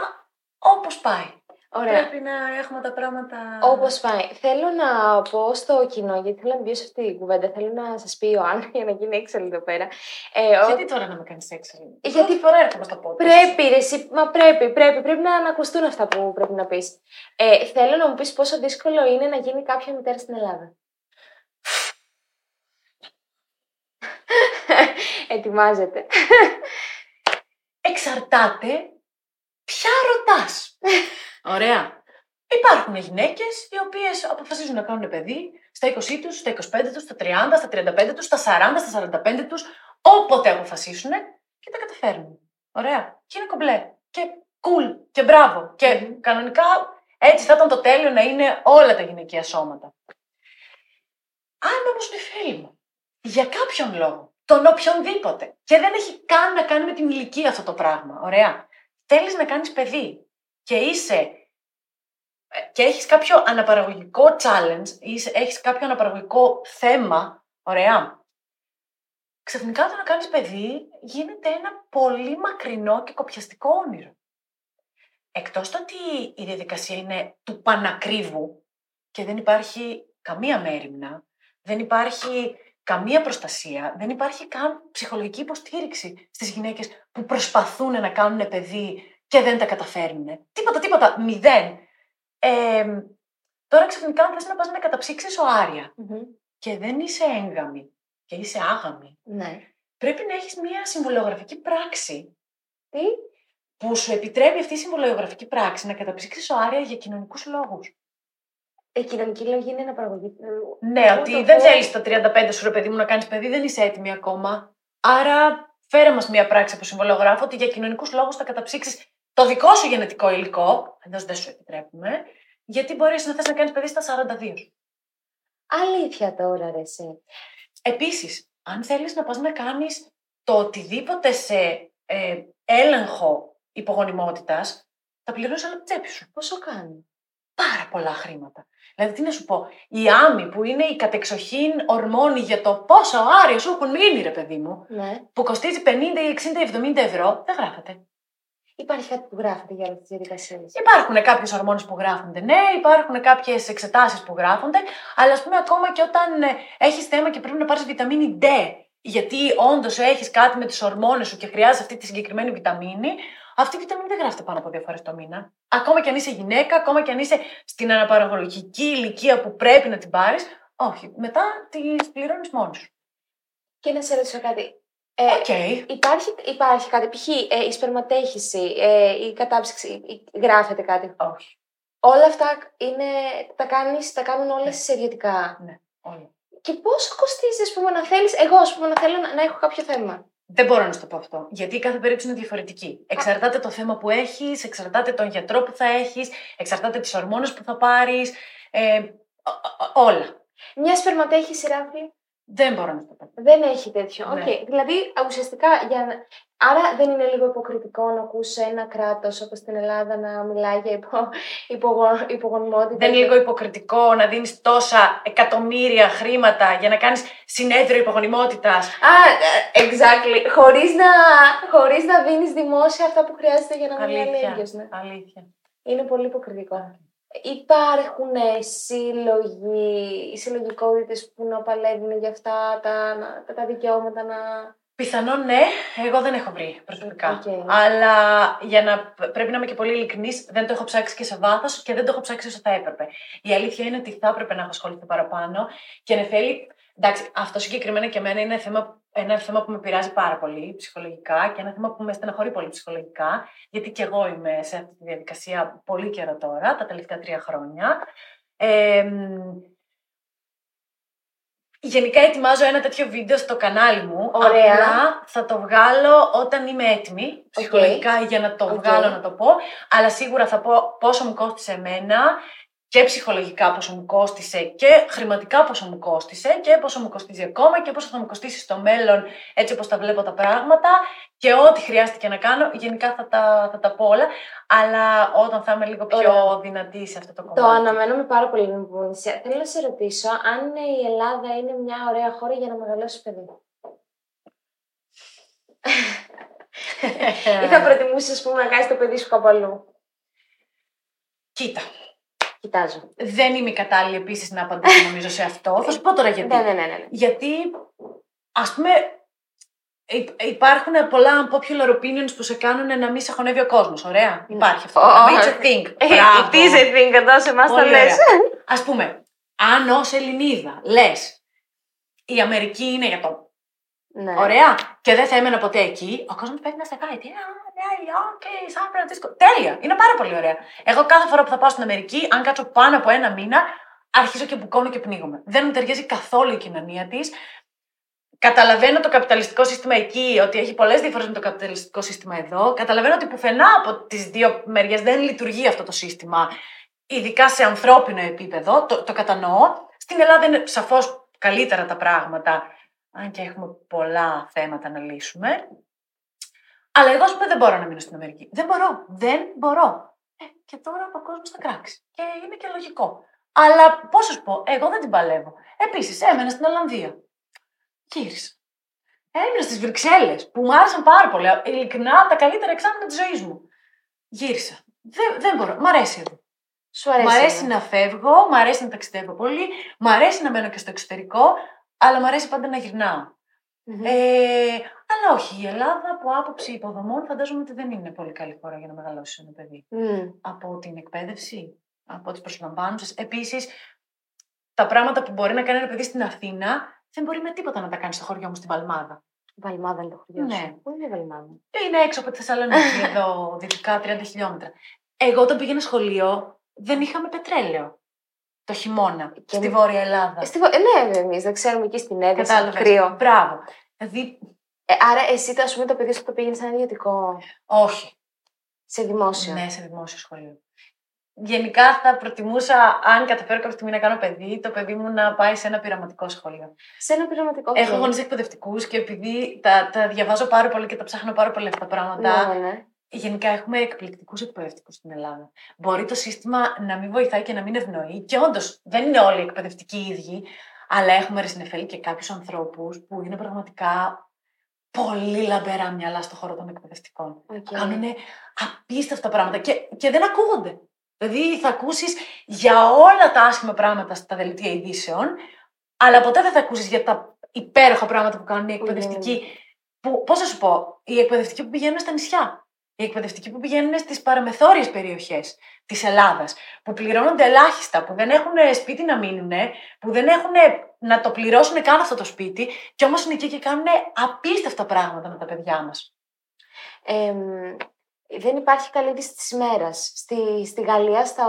όπως πάει. Ωραία. Πρέπει να έχουμε τα πράγματα. Όπως πάει. Θέλω να πω στο κοινό, γιατί θέλω να μπει σε αυτή την κουβέντα. Θέλω να σας πει ο Άννα για να γίνει έξαλλη εδώ πέρα. Ε, ο- Γιατί τώρα να με κάνεις έξι. Γιατί- Πρώτη φορά έρχομαι στο podcast. Πρέπει, ρε, εσύ, μα πρέπει, πρέπει, πρέπει να, να ακουστούν αυτά που πρέπει να πεις. Ε, θέλω να μου πεις πόσο δύσκολο είναι να γίνει κάποια μητέρα στην Ελλάδα. Ετοιμάζεται. Εξαρτάται ποια ρωτάς. Ωραία. Υπάρχουν γυναίκες οι οποίες αποφασίζουν να κάνουν παιδί στα 20 τους, στα 25 τους, στα 30, στα 35 τους, στα 40, στα 45 τους, όποτε αποφασίσουν και τα καταφέρνουν. Ωραία. Και είναι κομπλέ. Και cool. Και μπράβο. Και Μμμ. κανονικά έτσι θα ήταν το τέλειο να είναι όλα τα γυναικεία σώματα. Αν όμως είναι φίλοι μου, για κάποιον λόγο, τον οποιονδήποτε, και δεν έχει καν να κάνει με την ηλικία αυτό το πράγμα, ωραία. Θέλεις να κάνεις παιδί και είσαι ε, και έχεις κάποιο αναπαραγωγικό challenge, είσαι, έχεις κάποιο αναπαραγωγικό θέμα, ωραία. ξαφνικά το να κάνεις παιδί γίνεται ένα πολύ μακρινό και κοπιαστικό όνειρο. Εκτός το ότι η διαδικασία είναι του πανακρίβου και δεν υπάρχει καμία μέρημνα, δεν υπάρχει καμία προστασία, δεν υπάρχει καν ψυχολογική υποστήριξη στις γυναίκες που προσπαθούν να κάνουν παιδί και δεν τα καταφέρνουν. Τίποτα, τίποτα, μηδέν. Ε, τώρα ξαφνικά αν θες να πας να καταψύξεις οάρια Μμμ. και δεν είσαι έγγαμη και είσαι άγαμη, Ναι. πρέπει να έχεις μια συμβολογραφική πράξη Τι; που σου επιτρέπει αυτή η συμβολογραφική πράξη να καταψύξεις οάρια για κοινωνικούς λόγους. Η κοινωνική λόγη είναι αναπαραγωγή. Ναι, Πού ότι το δεν πω; θέλει στα 35 σου ρε παιδί μου να κάνεις παιδί, δεν είσαι έτοιμη ακόμα. Άρα, φέρε μας μια πράξη από συμβολογράφο ότι για κοινωνικούς λόγους θα καταψύξεις το δικό σου γενετικό υλικό. Εντό δεν σου επιτρέπουμε. Γιατί μπορείς να θες να κάνεις παιδί στα 42. σου. Αλήθεια τώρα, ρε εσύ. Επίσης, αν θέλεις να πας να κάνεις το οτιδήποτε σε ε, έλεγχο υπογονιμότητας, θα πληρώσεις όλα από την τσέπη σου. Πόσο κάνεις; Πάρα πολλά χρήματα. Δηλαδή, τι να σου πω, η άμμη που είναι η κατεξοχήν ορμόνη για το πόσο άρια σου έχουν μείνει, ρε παιδί μου, Ναι. που κοστίζει 50 ή 60 ή 70 ευρώ, δεν γράφεται. Υπάρχει κάτι που γράφεται για όλες τις διαδικασίες. Υπάρχουν κάποιες ορμόνες που γράφονται, ναι, υπάρχουν κάποιες εξετάσεις που γράφονται, αλλά ας πούμε ακόμα και όταν έχεις θέμα και πρέπει να πάρεις βιταμίνη D, γιατί όντως έχεις κάτι με τις ορμόνες σου και χρειάζεσαι αυτή τη συγκεκριμένη βιταμίνη, αυτή η βιταμίνη δεν γράφεται πάνω από δύο φορές το μήνα. Ακόμα και αν είσαι γυναίκα, ακόμα και αν είσαι στην αναπαραγωγική ηλικία που πρέπει να την πάρεις, όχι. Μετά τη πληρώνεις μόνο σου. Και να σε ρωτήσω κάτι. Ε, Οκ. υπάρχει, υπάρχει κάτι, π.χ. Ε, η σπερματέγχυση, ε, η κατάψυξη, η- γράφεται κάτι; Όχι. Όλα αυτά είναι, τα, κάνεις, τα κάνουν όλες ιδιωτικά; Όλα. Και πόσο κοστίζει, ας πούμε, να θέλεις, εγώ, ας πούμε, να θέλω να, να έχω κάποιο θέμα; Δεν μπορώ να σου το πω αυτό. Γιατί η κάθε περίπτωση είναι διαφορετική. Εξαρτάται το θέμα που έχεις, εξαρτάται τον γιατρό που θα έχεις, εξαρτάται τις ορμόνες που θα πάρεις. Ε, ο- ο- όλα. Μια σπερματέγχυση, Ράφη, Δεν μπορώ να σου το πω. δεν έχει τέτοιο. Ναι. Οκ. Δηλαδή, ουσιαστικά, για να... άρα δεν είναι λίγο υποκριτικό να ακούσει ένα κράτος όπως στην Ελλάδα να μιλάει για υπο... υπογο... υπογονιμότητα. Δεν είναι λίγο υποκριτικό να δίνεις τόσα εκατομμύρια χρήματα για να κάνεις συνέδριο υπογονιμότητας; Α, ε, exactly. Χωρίς να, χωρίς να δίνεις δημόσια αυτά που χρειάζεται για να μην είναι Αλήθεια. αλλήλιος. Ναι. Αλήθεια. Είναι πολύ υποκριτικό. Υπάρχουν ε, σύλλογοι, συλλογικότητες που να παλεύουν για αυτά τα, τα, τα δικαιώματα να. Πιθανόν ναι, εγώ δεν έχω βρει προσωπικά. Οκ. Αλλά για να πρέπει να είμαι και πολύ ειλικρινής, δεν το έχω ψάξει και σε βάθος και δεν το έχω ψάξει όσο θα έπρεπε. Η αλήθεια είναι ότι θα έπρεπε να έχω ασχοληθεί παραπάνω και Νεφέλη, εντάξει, αυτό συγκεκριμένα και εμένα είναι θέμα, ένα θέμα που με πειράζει πάρα πολύ ψυχολογικά και ένα θέμα που με στεναχωρεί πολύ ψυχολογικά, γιατί και εγώ είμαι σε αυτή τη διαδικασία πολύ καιρό τώρα, τα τελευταία τρία χρόνια. Ε, μ, Γενικά ετοιμάζω ένα τέτοιο βίντεο στο κανάλι μου. Ωραία. Απλά θα το βγάλω όταν είμαι έτοιμη ψυχολογικά για να το Οκ. βγάλω να το πω. Αλλά σίγουρα θα πω πόσο μου κόστησε εμένα και ψυχολογικά πόσο μου κόστησε και χρηματικά πόσο μου κόστησε και πόσο μου κοστίζει ακόμα και πόσο θα μου κοστίσει στο μέλλον έτσι όπως τα βλέπω τα πράγματα και ό,τι χρειάστηκε να κάνω γενικά θα τα, θα τα πω όλα αλλά όταν θα είμαι λίγο πιο Ωραία. δυνατή σε αυτό το κομμάτι. Το αναμένω με πάρα πολύ ανυπομονησία. Θέλω να σε ρωτήσω αν η Ελλάδα είναι μια ωραία χώρα για να μεγαλώσει παιδί. Ή θα προτιμούσες, ας πούμε, να κάνεις το παιδί σου κάπου αλλού; Κοίτα, Κοιτάζω. δεν είμαι η κατάλληλη επίσης να απαντήσω νομίζω σε αυτό. Θα σου πω τώρα γιατί. Ναι, ναι, ναι. ναι. Γιατί, ας πούμε, υ- υπάρχουν πολλά unpopular opinions που σε κάνουν να μην σε χωνεύει ο κόσμος. Ωραία. Υπάρχει αυτό. Ναι. Ω, It's a thing. Ε, Μπράβο. It is a thing, εδώ σε εμάς το Πολύ λες. ωραία. Α πούμε, αν ως Ελληνίδα λες η Αμερική είναι για το Ναι. Ωραία. Και δεν θα έμενα ποτέ εκεί. Ο κόσμος πρέπει να σε κάνει. Τι, α, Νέα Υόρκη, Σαν Φρανσίσκο. Τέλεια. Είναι πάρα πολύ ωραία. Εγώ κάθε φορά που θα πάω στην Αμερική, αν κάτσω πάνω από ένα μήνα, αρχίζω και μπουκώνω και πνίγομαι. Δεν μου ταιριάζει καθόλου η κοινωνία της. Καταλαβαίνω το καπιταλιστικό σύστημα εκεί, ότι έχει πολλές διαφορές με το καπιταλιστικό σύστημα εδώ. Καταλαβαίνω ότι πουθενά από τις δύο μεριές δεν λειτουργεί αυτό το σύστημα, ειδικά σε ανθρώπινο επίπεδο. Το, το κατανοώ. Στην Ελλάδα είναι σαφώς καλύτερα τα πράγματα, αν και έχουμε πολλά θέματα να λύσουμε. Αλλά εγώ, ας πούμε, δεν μπορώ να μείνω στην Αμερική. Δεν μπορώ. Δεν μπορώ. Ε, και τώρα ο κόσμος θα κράξει. Και είναι και λογικό. Αλλά πώς σου πω, εγώ δεν την παλεύω. Επίσης, έμενα στην Ολλανδία. Γύρισα. Έμεινα στις Βρυξέλλες που μου άρεσαν πάρα πολύ. Ειλικρινά τα καλύτερα εξάμεινα της ζωής μου. Γύρισα. Δεν, δεν μπορώ. Μ' αρέσει εδώ. Σου αρέσει. Μ' αρέσει ναι. να φεύγω, μ' αρέσει να ταξιδεύω πολύ, μ' αρέσει να μένω και στο εξωτερικό, αλλά μ' αρέσει πάντα να γυρνάω. Μμμ. Ε, αλλά όχι, η Ελλάδα από άποψη υποδομών φαντάζομαι ότι δεν είναι πολύ καλή χώρα για να μεγαλώσει ένα παιδί. Μμ. Από την εκπαίδευση, από τι προσλαμβάνουσες. Επίσης, τα πράγματα που μπορεί να κάνει ένα παιδί στην Αθήνα δεν μπορεί με τίποτα να τα κάνει στο χωριό μου στην Παλμάδα. Βαλμάδα είναι το χωριό Ναι. σου. Πού είναι η Βαλμάδα; Είναι έξω από τη Θεσσαλονίκη, εδώ δυτικά 30 χιλιόμετρα. Εγώ όταν πήγαινα σχολείο δεν είχαμε πετρέλαιο το χειμώνα Και- στη Βόρεια Ελλάδα. Ε, στη Βο- ε, ναι, εμείς δεν ξέρουμε εκεί στην Έδεση. Κατάλαβες. Κρύο. Μπράβο. Δηλαδή, Ε, άρα εσύ, ας πούμε, το παιδί σου το πήγαινε σε ένα ιδιωτικό; όχι. Σε δημόσιο; Ναι, σε δημόσιο σχολείο. Γενικά θα προτιμούσα, αν καταφέρω κάποια στιγμή να κάνω παιδί, το παιδί μου να πάει σε ένα πειραματικό σχολείο. Σε ένα πειραματικό. Έχω οκ. γονείς εκπαιδευτικούς και επειδή τα, τα διαβάζω πάρα πολύ και τα ψάχνω πάρα πολύ αυτά τα πράγματα, Ναι, ναι, ναι. Γενικά έχουμε εκπληκτικούς εκπαιδευτικούς στην Ελλάδα. Μπορεί το σύστημα να μην βοηθάει και να μην ευνοεί. Και όντως δεν είναι όλοι οι εκπαιδευτικοί οι ίδιοι, αλλά έχουμε ρε συ Νεφέλη και κάποιους ανθρώπους που είναι πραγματικά πολύ λαμπερά μυαλά στον χώρο των εκπαιδευτικών. Οκ. Κάνουν απίστευτα πράγματα και, και δεν ακούγονται. Δηλαδή θα ακούσεις για όλα τα άσχημα πράγματα στα δελτία ειδήσεων, αλλά ποτέ δεν θα ακούσεις για τα υπέροχα πράγματα που κάνουν οι εκπαιδευτικοί. Που, πώς να σου πω, οι εκπαιδευτικοί που πηγαίνουν στα νησιά. Οι εκπαιδευτικοί που πηγαίνουν στις παραμεθόριες περιοχές της Ελλάδας, που πληρώνονται ελάχιστα, που δεν έχουν σπίτι να μείνουν, που δεν έχουν να το πληρώσουν καν αυτό το σπίτι, και όμως είναι εκεί και κάνουν απίστευτα πράγματα με τα παιδιά μας. Εμ, δεν υπάρχει καλή είδηση της ημέρας. Στη, στη Γαλλία, στο,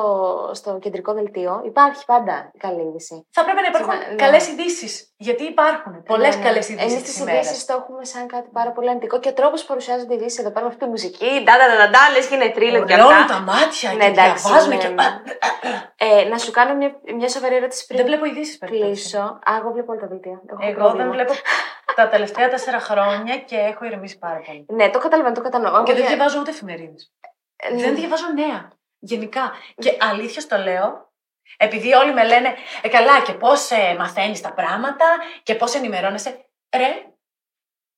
στο κεντρικό δελτίο, υπάρχει πάντα καλή είδηση. Θα πρέπει να υπάρχουν Ναι. καλές ειδήσεις. Γιατί υπάρχουν πολλές Ναι, ναι. καλές Εμείς ειδήσει τις τη ημέρας. ειδήσεις το έχουμε σαν κάτι πάρα πολύ αντικό και ο τρόπος που παρουσιάζονται οι ειδήσεις εδώ πέρα με αυτή τη μουσική. Ντα, ντα, ντα, ντα, λες και είναι τρίλερ και Ολώνουν αυτά. τα μάτια Ναι, και εντάξει, διαβάζουν ναι, και. ναι. Ε, να σου κάνω μια, μια σοβαρή ερώτηση πριν Δεν βλέπω ειδήσεις κλείσω. Α, εγώ βλέπω όλα τα δελτία. Έχω Εγώ πρόβλημα. δεν βλέπω τα τελευταία τέσσερα χρόνια και έχω ηρεμήσει πάρα πολύ. Ναι, το καταλαβαίνω, το κατανοώ. Και δεν Εγώ για- διαβάζω ούτε εφημερίδες. Ε, Δεν διαβάζω νέα. Γενικά. Και αλήθεια το λέω, επειδή όλοι με λένε ε, καλά και πώς ε, μαθαίνεις τα πράγματα και πώς ενημερώνεσαι. Ρε,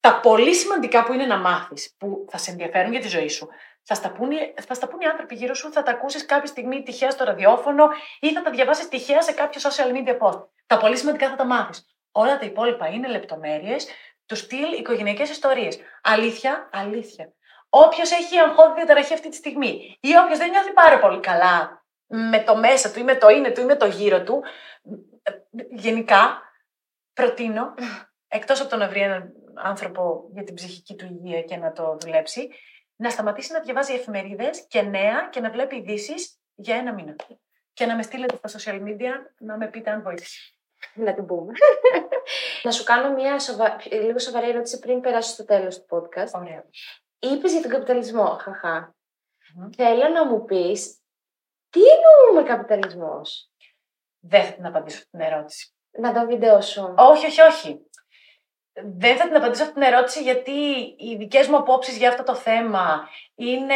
τα πολύ σημαντικά που είναι να μάθεις, που θα σε ενδιαφέρουν για τη ζωή σου, θα στα πούν, οι- θα στα πούν οι άνθρωποι γύρω σου, θα τα ακούσεις κάποια στιγμή τυχαία στο ραδιόφωνο ή θα τα διαβάσεις τυχαία σε κάποιο social media post. Τα πολύ σημαντικά θα τα μάθεις. Όλα τα υπόλοιπα είναι λεπτομέρειες τους στυλ οικογενειακές ιστορίες. Αλήθεια, αλήθεια. Όποιος έχει αγχώδη διαταραχή αυτή τη στιγμή ή όποιος δεν νιώθει πάρα πολύ καλά με το μέσα του ή με το είναι του ή με το γύρο του, ε, γενικά προτείνω, εκτός από το να βρει έναν άνθρωπο για την ψυχική του υγεία και να το δουλέψει, να σταματήσει να διαβάζει εφημερίδες και νέα και να βλέπει ειδήσεις για ένα μήνα. Και να με στείλετε στα social media να με πείτε αν βοήθησε. Να την πούμε. να σου κάνω μια σοβα... λίγο σοβαρή ερώτηση πριν περάσω στο τέλος του podcast. Ωραία. Είπες για τον καπιταλισμό, χαχά. Μμμ. Θέλω να μου πεις τι εννοούμε καπιταλισμός; Δεν θα την απαντήσω αυτή την ερώτηση. Να δω βίντεο σου. Όχι, όχι, όχι. Δεν θα την απαντήσω αυτή την ερώτηση γιατί οι δικές μου απόψεις για αυτό το θέμα είναι,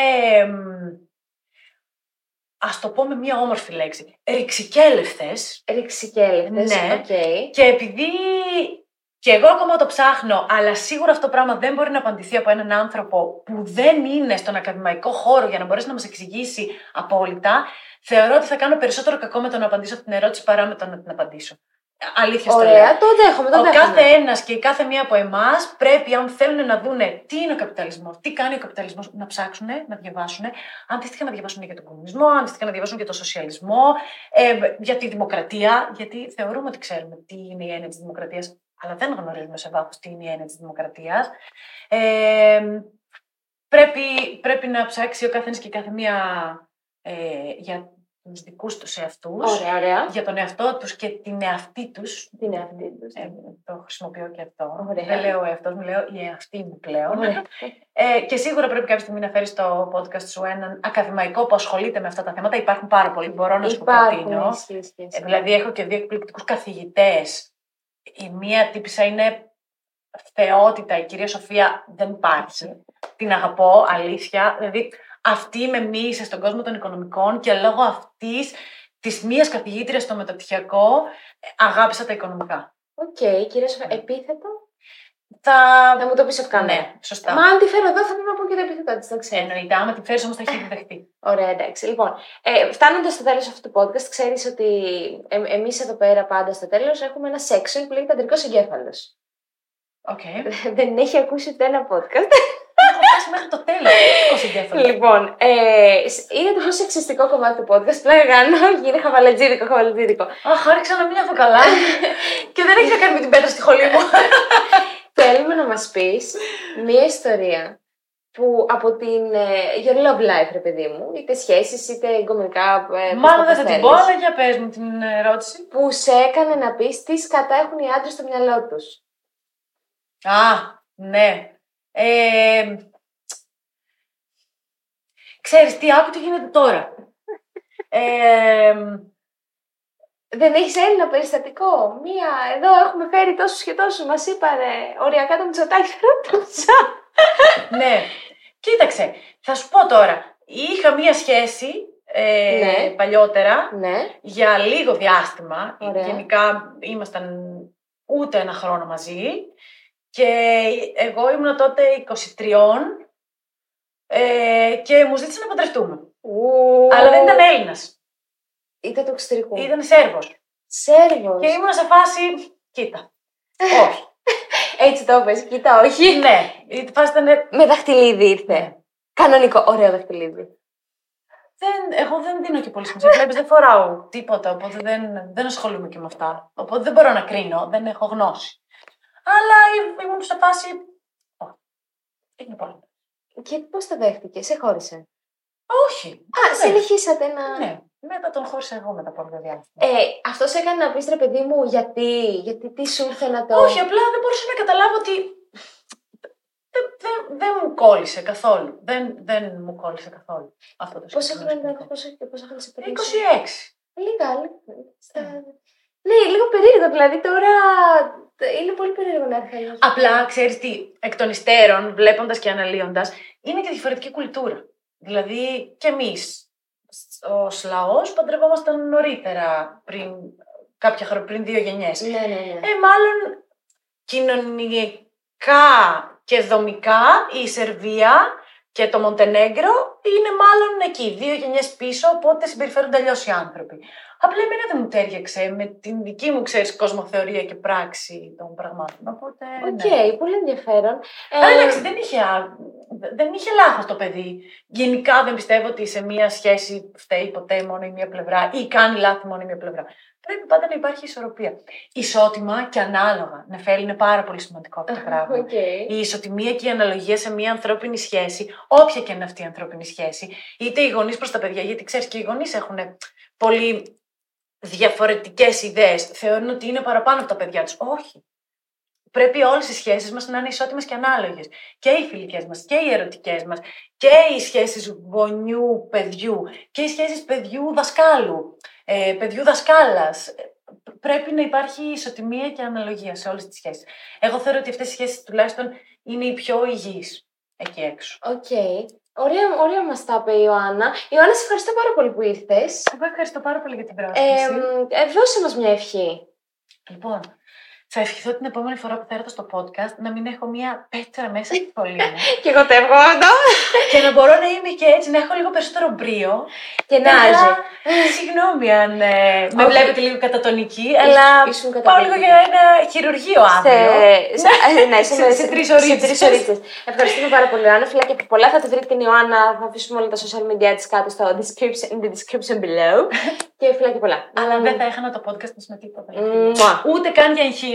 μ, ας το πω με μία όμορφη λέξη, ρηξικέλευθες Ρηξικέλευθες. Ναι. Οκ. και επειδή και εγώ ακόμα το ψάχνω, αλλά σίγουρα αυτό το πράγμα δεν μπορεί να απαντηθεί από έναν άνθρωπο που δεν είναι στον ακαδημαϊκό χώρο για να μπορέσει να μας εξηγήσει απόλυτα, θεωρώ ότι θα κάνω περισσότερο κακό με το να απαντήσω αυτή την ερώτηση παρά με το να την απαντήσω. Αλήθεια στο λέω. Ωραία, το δέχομαι, το Ο δέχομαι. κάθε ένας και η κάθε μία από εμάς πρέπει, αν θέλουν να δούνε τι είναι ο καπιταλισμός, τι κάνει ο καπιταλισμός, να ψάξουν, να διαβάσουν. Αντίστοιχα να διαβάσουν για τον κομμουνισμό, αντίστοιχα να διαβάσουν για τον σοσιαλισμό, ε, για τη δημοκρατία. Γιατί θεωρούμε ότι ξέρουμε τι είναι η έννοια της δημοκρατίας, αλλά δεν γνωρίζουμε σε βάθος τι είναι η έννοια της δημοκρατίας. Ε, πρέπει, πρέπει να ψάξει ο καθένας και η κάθε μία ε, για τους δικούς τους εαυτούς Ωραία, ωραία. για τον εαυτό τους και την εαυτή τους. Τι είναι αυτή τους. Ε, το χρησιμοποιώ και αυτό. Ωραία. Δεν λέω ο εαυτός μου, λέω η εαυτή μου πλέον. Ωραία. Ε, και σίγουρα πρέπει κάποια στιγμή να φέρεις στο podcast σου έναν ακαδημαϊκό που ασχολείται με αυτά τα θέματα. Υπάρχουν πάρα πολλοί, μπορώ να σου Υπάρχουν, προτείνω. ισχύει, ισχύει, Ε, ισχύει. δηλαδή έχω και δύο εκπληκτικούς καθηγητές. Η μία τύπησα είναι θεότητα, η κυρία Σοφία δεν υπάρχει. Την αγαπώ, αλήθεια. Δηλαδή αυτή με μύησε στον κόσμο των οικονομικών και λόγω αυτής της μίας καθηγήτριας στο μεταπτυχιακό ε, αγάπησα τα οικονομικά. Οκ, κύριε Σοφία, επίθετο. θα. Θα μου το πεις off camera. Ναι, σωστά. Μα αν τη φέρω εδώ θα πρέπει να πω και το επίθετό της, το ξέρω. Εννοείται, άμα τη φέρεις όμως θα έχει δεχτεί. Ωραία, εντάξει. Λοιπόν, ε, φτάνοντας στο τέλος αυτού του podcast, ξέρεις ότι ε, εμείς εδώ πέρα πάντα στο τέλος έχουμε ένα section που λέγεται Αντρικός Εγκέφαλος. Οκ. Δεν έχει ακούσει ούτε ένα podcast. Έχω φτάσει μέχρι το τέλος. Έχω εγκέφαλο. λοιπόν, ε, σ- είναι το πιο σεξιστικό κομμάτι του podcast. Πλέον κάνω, γίνει χαβαλετζίδικο, χαβαλετζίδικο. Αχ, άρχισα να μην νιώθω καλά. και δεν έχει να κάνει με την πέτρα στη χολή μου. Θέλουμε να μας πεις μία ιστορία που από την ε, your love life, ρε παιδί μου, είτε σχέσεις, είτε γκομενικά. ε, πώς Μάλλον το δεν θα την θέλεις, πω, αλλά για πες μου την ερώτηση. Που σε έκανε να πεις τι σκατά έχουν οι άντρες στο μυαλό τους. Α, ναι. Ε, ξέρεις τι, άκου τι γίνεται τώρα. Ε, Δεν έχεις Έλληνα περιστατικό; Μία, εδώ έχουμε φέρει τόσους και τόσους. Μας είπανε οριακά το Μητσοτάκι θα ρωτούσα. ναι, κοίταξε, θα σου πω τώρα. Είχα μία σχέση ε, Ναι. παλιότερα Ναι, για λίγο διάστημα. Ωραία. Γενικά ήμασταν ούτε ένα χρόνο μαζί. Και εγώ ήμουν τότε 23 ε, και μου ζήτησε να παντρευτούμε. Ου, Αλλά δεν ήταν Έλληνας. Ήταν του εξωτερικού. Ήταν Σέρβος. Σέρβος. Και ήμουν σε φάση. Κοίτα. όχι. Έτσι το πες, κοίτα, όχι. ναι, η φάση ήταν. Με δαχτυλίδι ήρθε. Ναι. Κανονικό, ωραίο δαχτυλίδι. Δεν, εγώ δεν δίνω και πολύ σημασία. Βλέπεις, δεν φοράω τίποτα, οπότε δεν, δεν ασχολούμαι και με αυτά. Οπότε δεν μπορώ να κρίνω, δεν έχω γνώση. Αλλά ήμ- ήμουν σε φάση. όχι. Είναι πολύ. Και πώς το δέχτηκε, σε χώρισε; Όχι. Α, Ναι. συνεχίσατε να. Ναι, μετά τον χώρισα εγώ μετά από λίγο διάστημα. Ε, αυτός σε έκανε να πεις ρε παιδί μου, γιατί, γιατί τι σου ήρθε να το. Όχι, απλά δεν μπορούσα να καταλάβω ότι. Δεν, δεν, δεν μου κόλλησε καθόλου. Δεν, δεν μου κόλλησε καθόλου αυτό το Πόσα συγκεκριμένο χρόνια σκηνικό. πόσα, πόσα χρόνια σε περίπου. 26. Λίγα, λίγα. Στα... Ναι, λίγο περίεργο. Δηλαδή τώρα είναι πολύ περίεργο να έρθει ένας. Απλά ξέρεις τι, εκ των υστέρων, βλέποντας και αναλύοντας, είναι και διαφορετική κουλτούρα. Δηλαδή και εμείς ως λαός παντρευόμασταν νωρίτερα, πριν κάποια χρόνια, πριν δύο γενιές. Ναι, ναι, ναι. Ε, μάλλον κοινωνικά και δομικά η Σερβία και το Μοντενέγκρο είναι μάλλον εκεί, δύο γενιές πίσω, οπότε συμπεριφέρονται αλλιώς οι άνθρωποι. Απλά εμένα δεν μου ταίριαξε με την δική μου, ξέρεις, κοσμοθεωρία και πράξη των πραγμάτων. Οπότε, Οκ, ναι. πολύ ενδιαφέρον. Ε, Αλλά εντάξει, δεν είχε, α- δεν είχε λάθος το παιδί. Γενικά δεν πιστεύω ότι σε μία σχέση φταίει ποτέ μόνο η μία πλευρά ή κάνει λάθη μόνο η μία πλευρά. Πρέπει πάντα να υπάρχει ισορροπία. Ισότιμα και ανάλογα. Νεφέλη είναι πάρα πολύ σημαντικό αυτό το πράγμα. οκ. Η ισοτιμία και η αναλογία σε μια ανθρώπινη σχέση, όποια και είναι αυτή η ανθρώπινη σχέση, είτε οι γονείς προς τα παιδιά, γιατί ξέρεις και οι γονείς έχουν πολύ διαφορετικές ιδέες. Θεωρούν ότι είναι παραπάνω από τα παιδιά τους. Όχι. Πρέπει όλες οι σχέσεις μας να είναι ισότιμες και ανάλογες. Και οι φιλικές μας και οι ερωτικές μας και οι σχέσεις γονιού-παιδιού και οι σχέσεις παιδιού-δασκάλου, ε, παιδιού-δασκάλα. Πρέπει να υπάρχει ισοτιμία και αναλογία σε όλες τις σχέσεις. Εγώ θεωρώ ότι αυτές οι σχέσεις τουλάχιστον είναι οι πιο υγιείς εκεί έξω. Οκ. Ωραία, ωραία μας τα είπε η Ιωάννα. Ιωάννα, σε ευχαριστώ πάρα πολύ που ήρθες. Εγώ ευχαριστώ πάρα πολύ για την Ε, πρόσκληση. ε, δώσε μας μια ευχή. Λοιπόν, θα ευχηθώ την επόμενη φορά που θα έρθω στο podcast να μην έχω μία πέτρα μέσα στη φωλή μου. Και εγώ το εύχομαι και να μπορώ να είμαι και έτσι, να έχω λίγο περισσότερο μπρίο. Και να Αλλά, ζει. Συγγνώμη αν ε, με Όχι. βλέπετε λίγο κατατονική, αλλά ήσουν πάω καταπληκτική. λίγο για ένα χειρουργείο αύριο. Σε, σε, ε, ναι, σε, Σε- σε τρεις ωρίτσες. τρεις ωρίτσες. Ευχαριστούμε πάρα πολύ, Ιωάννα. Φιλάκια από πολλά. Θα τη βρείτε την Ιωάννα. Θα αφήσουμε όλα τα social media της κάτω στο description, in the description below. και φιλάκια πολλά. Αλλά δεν θα έχανα το podcast μας με τίποτα. Μουα. Ούτε καν για εγχείρηση.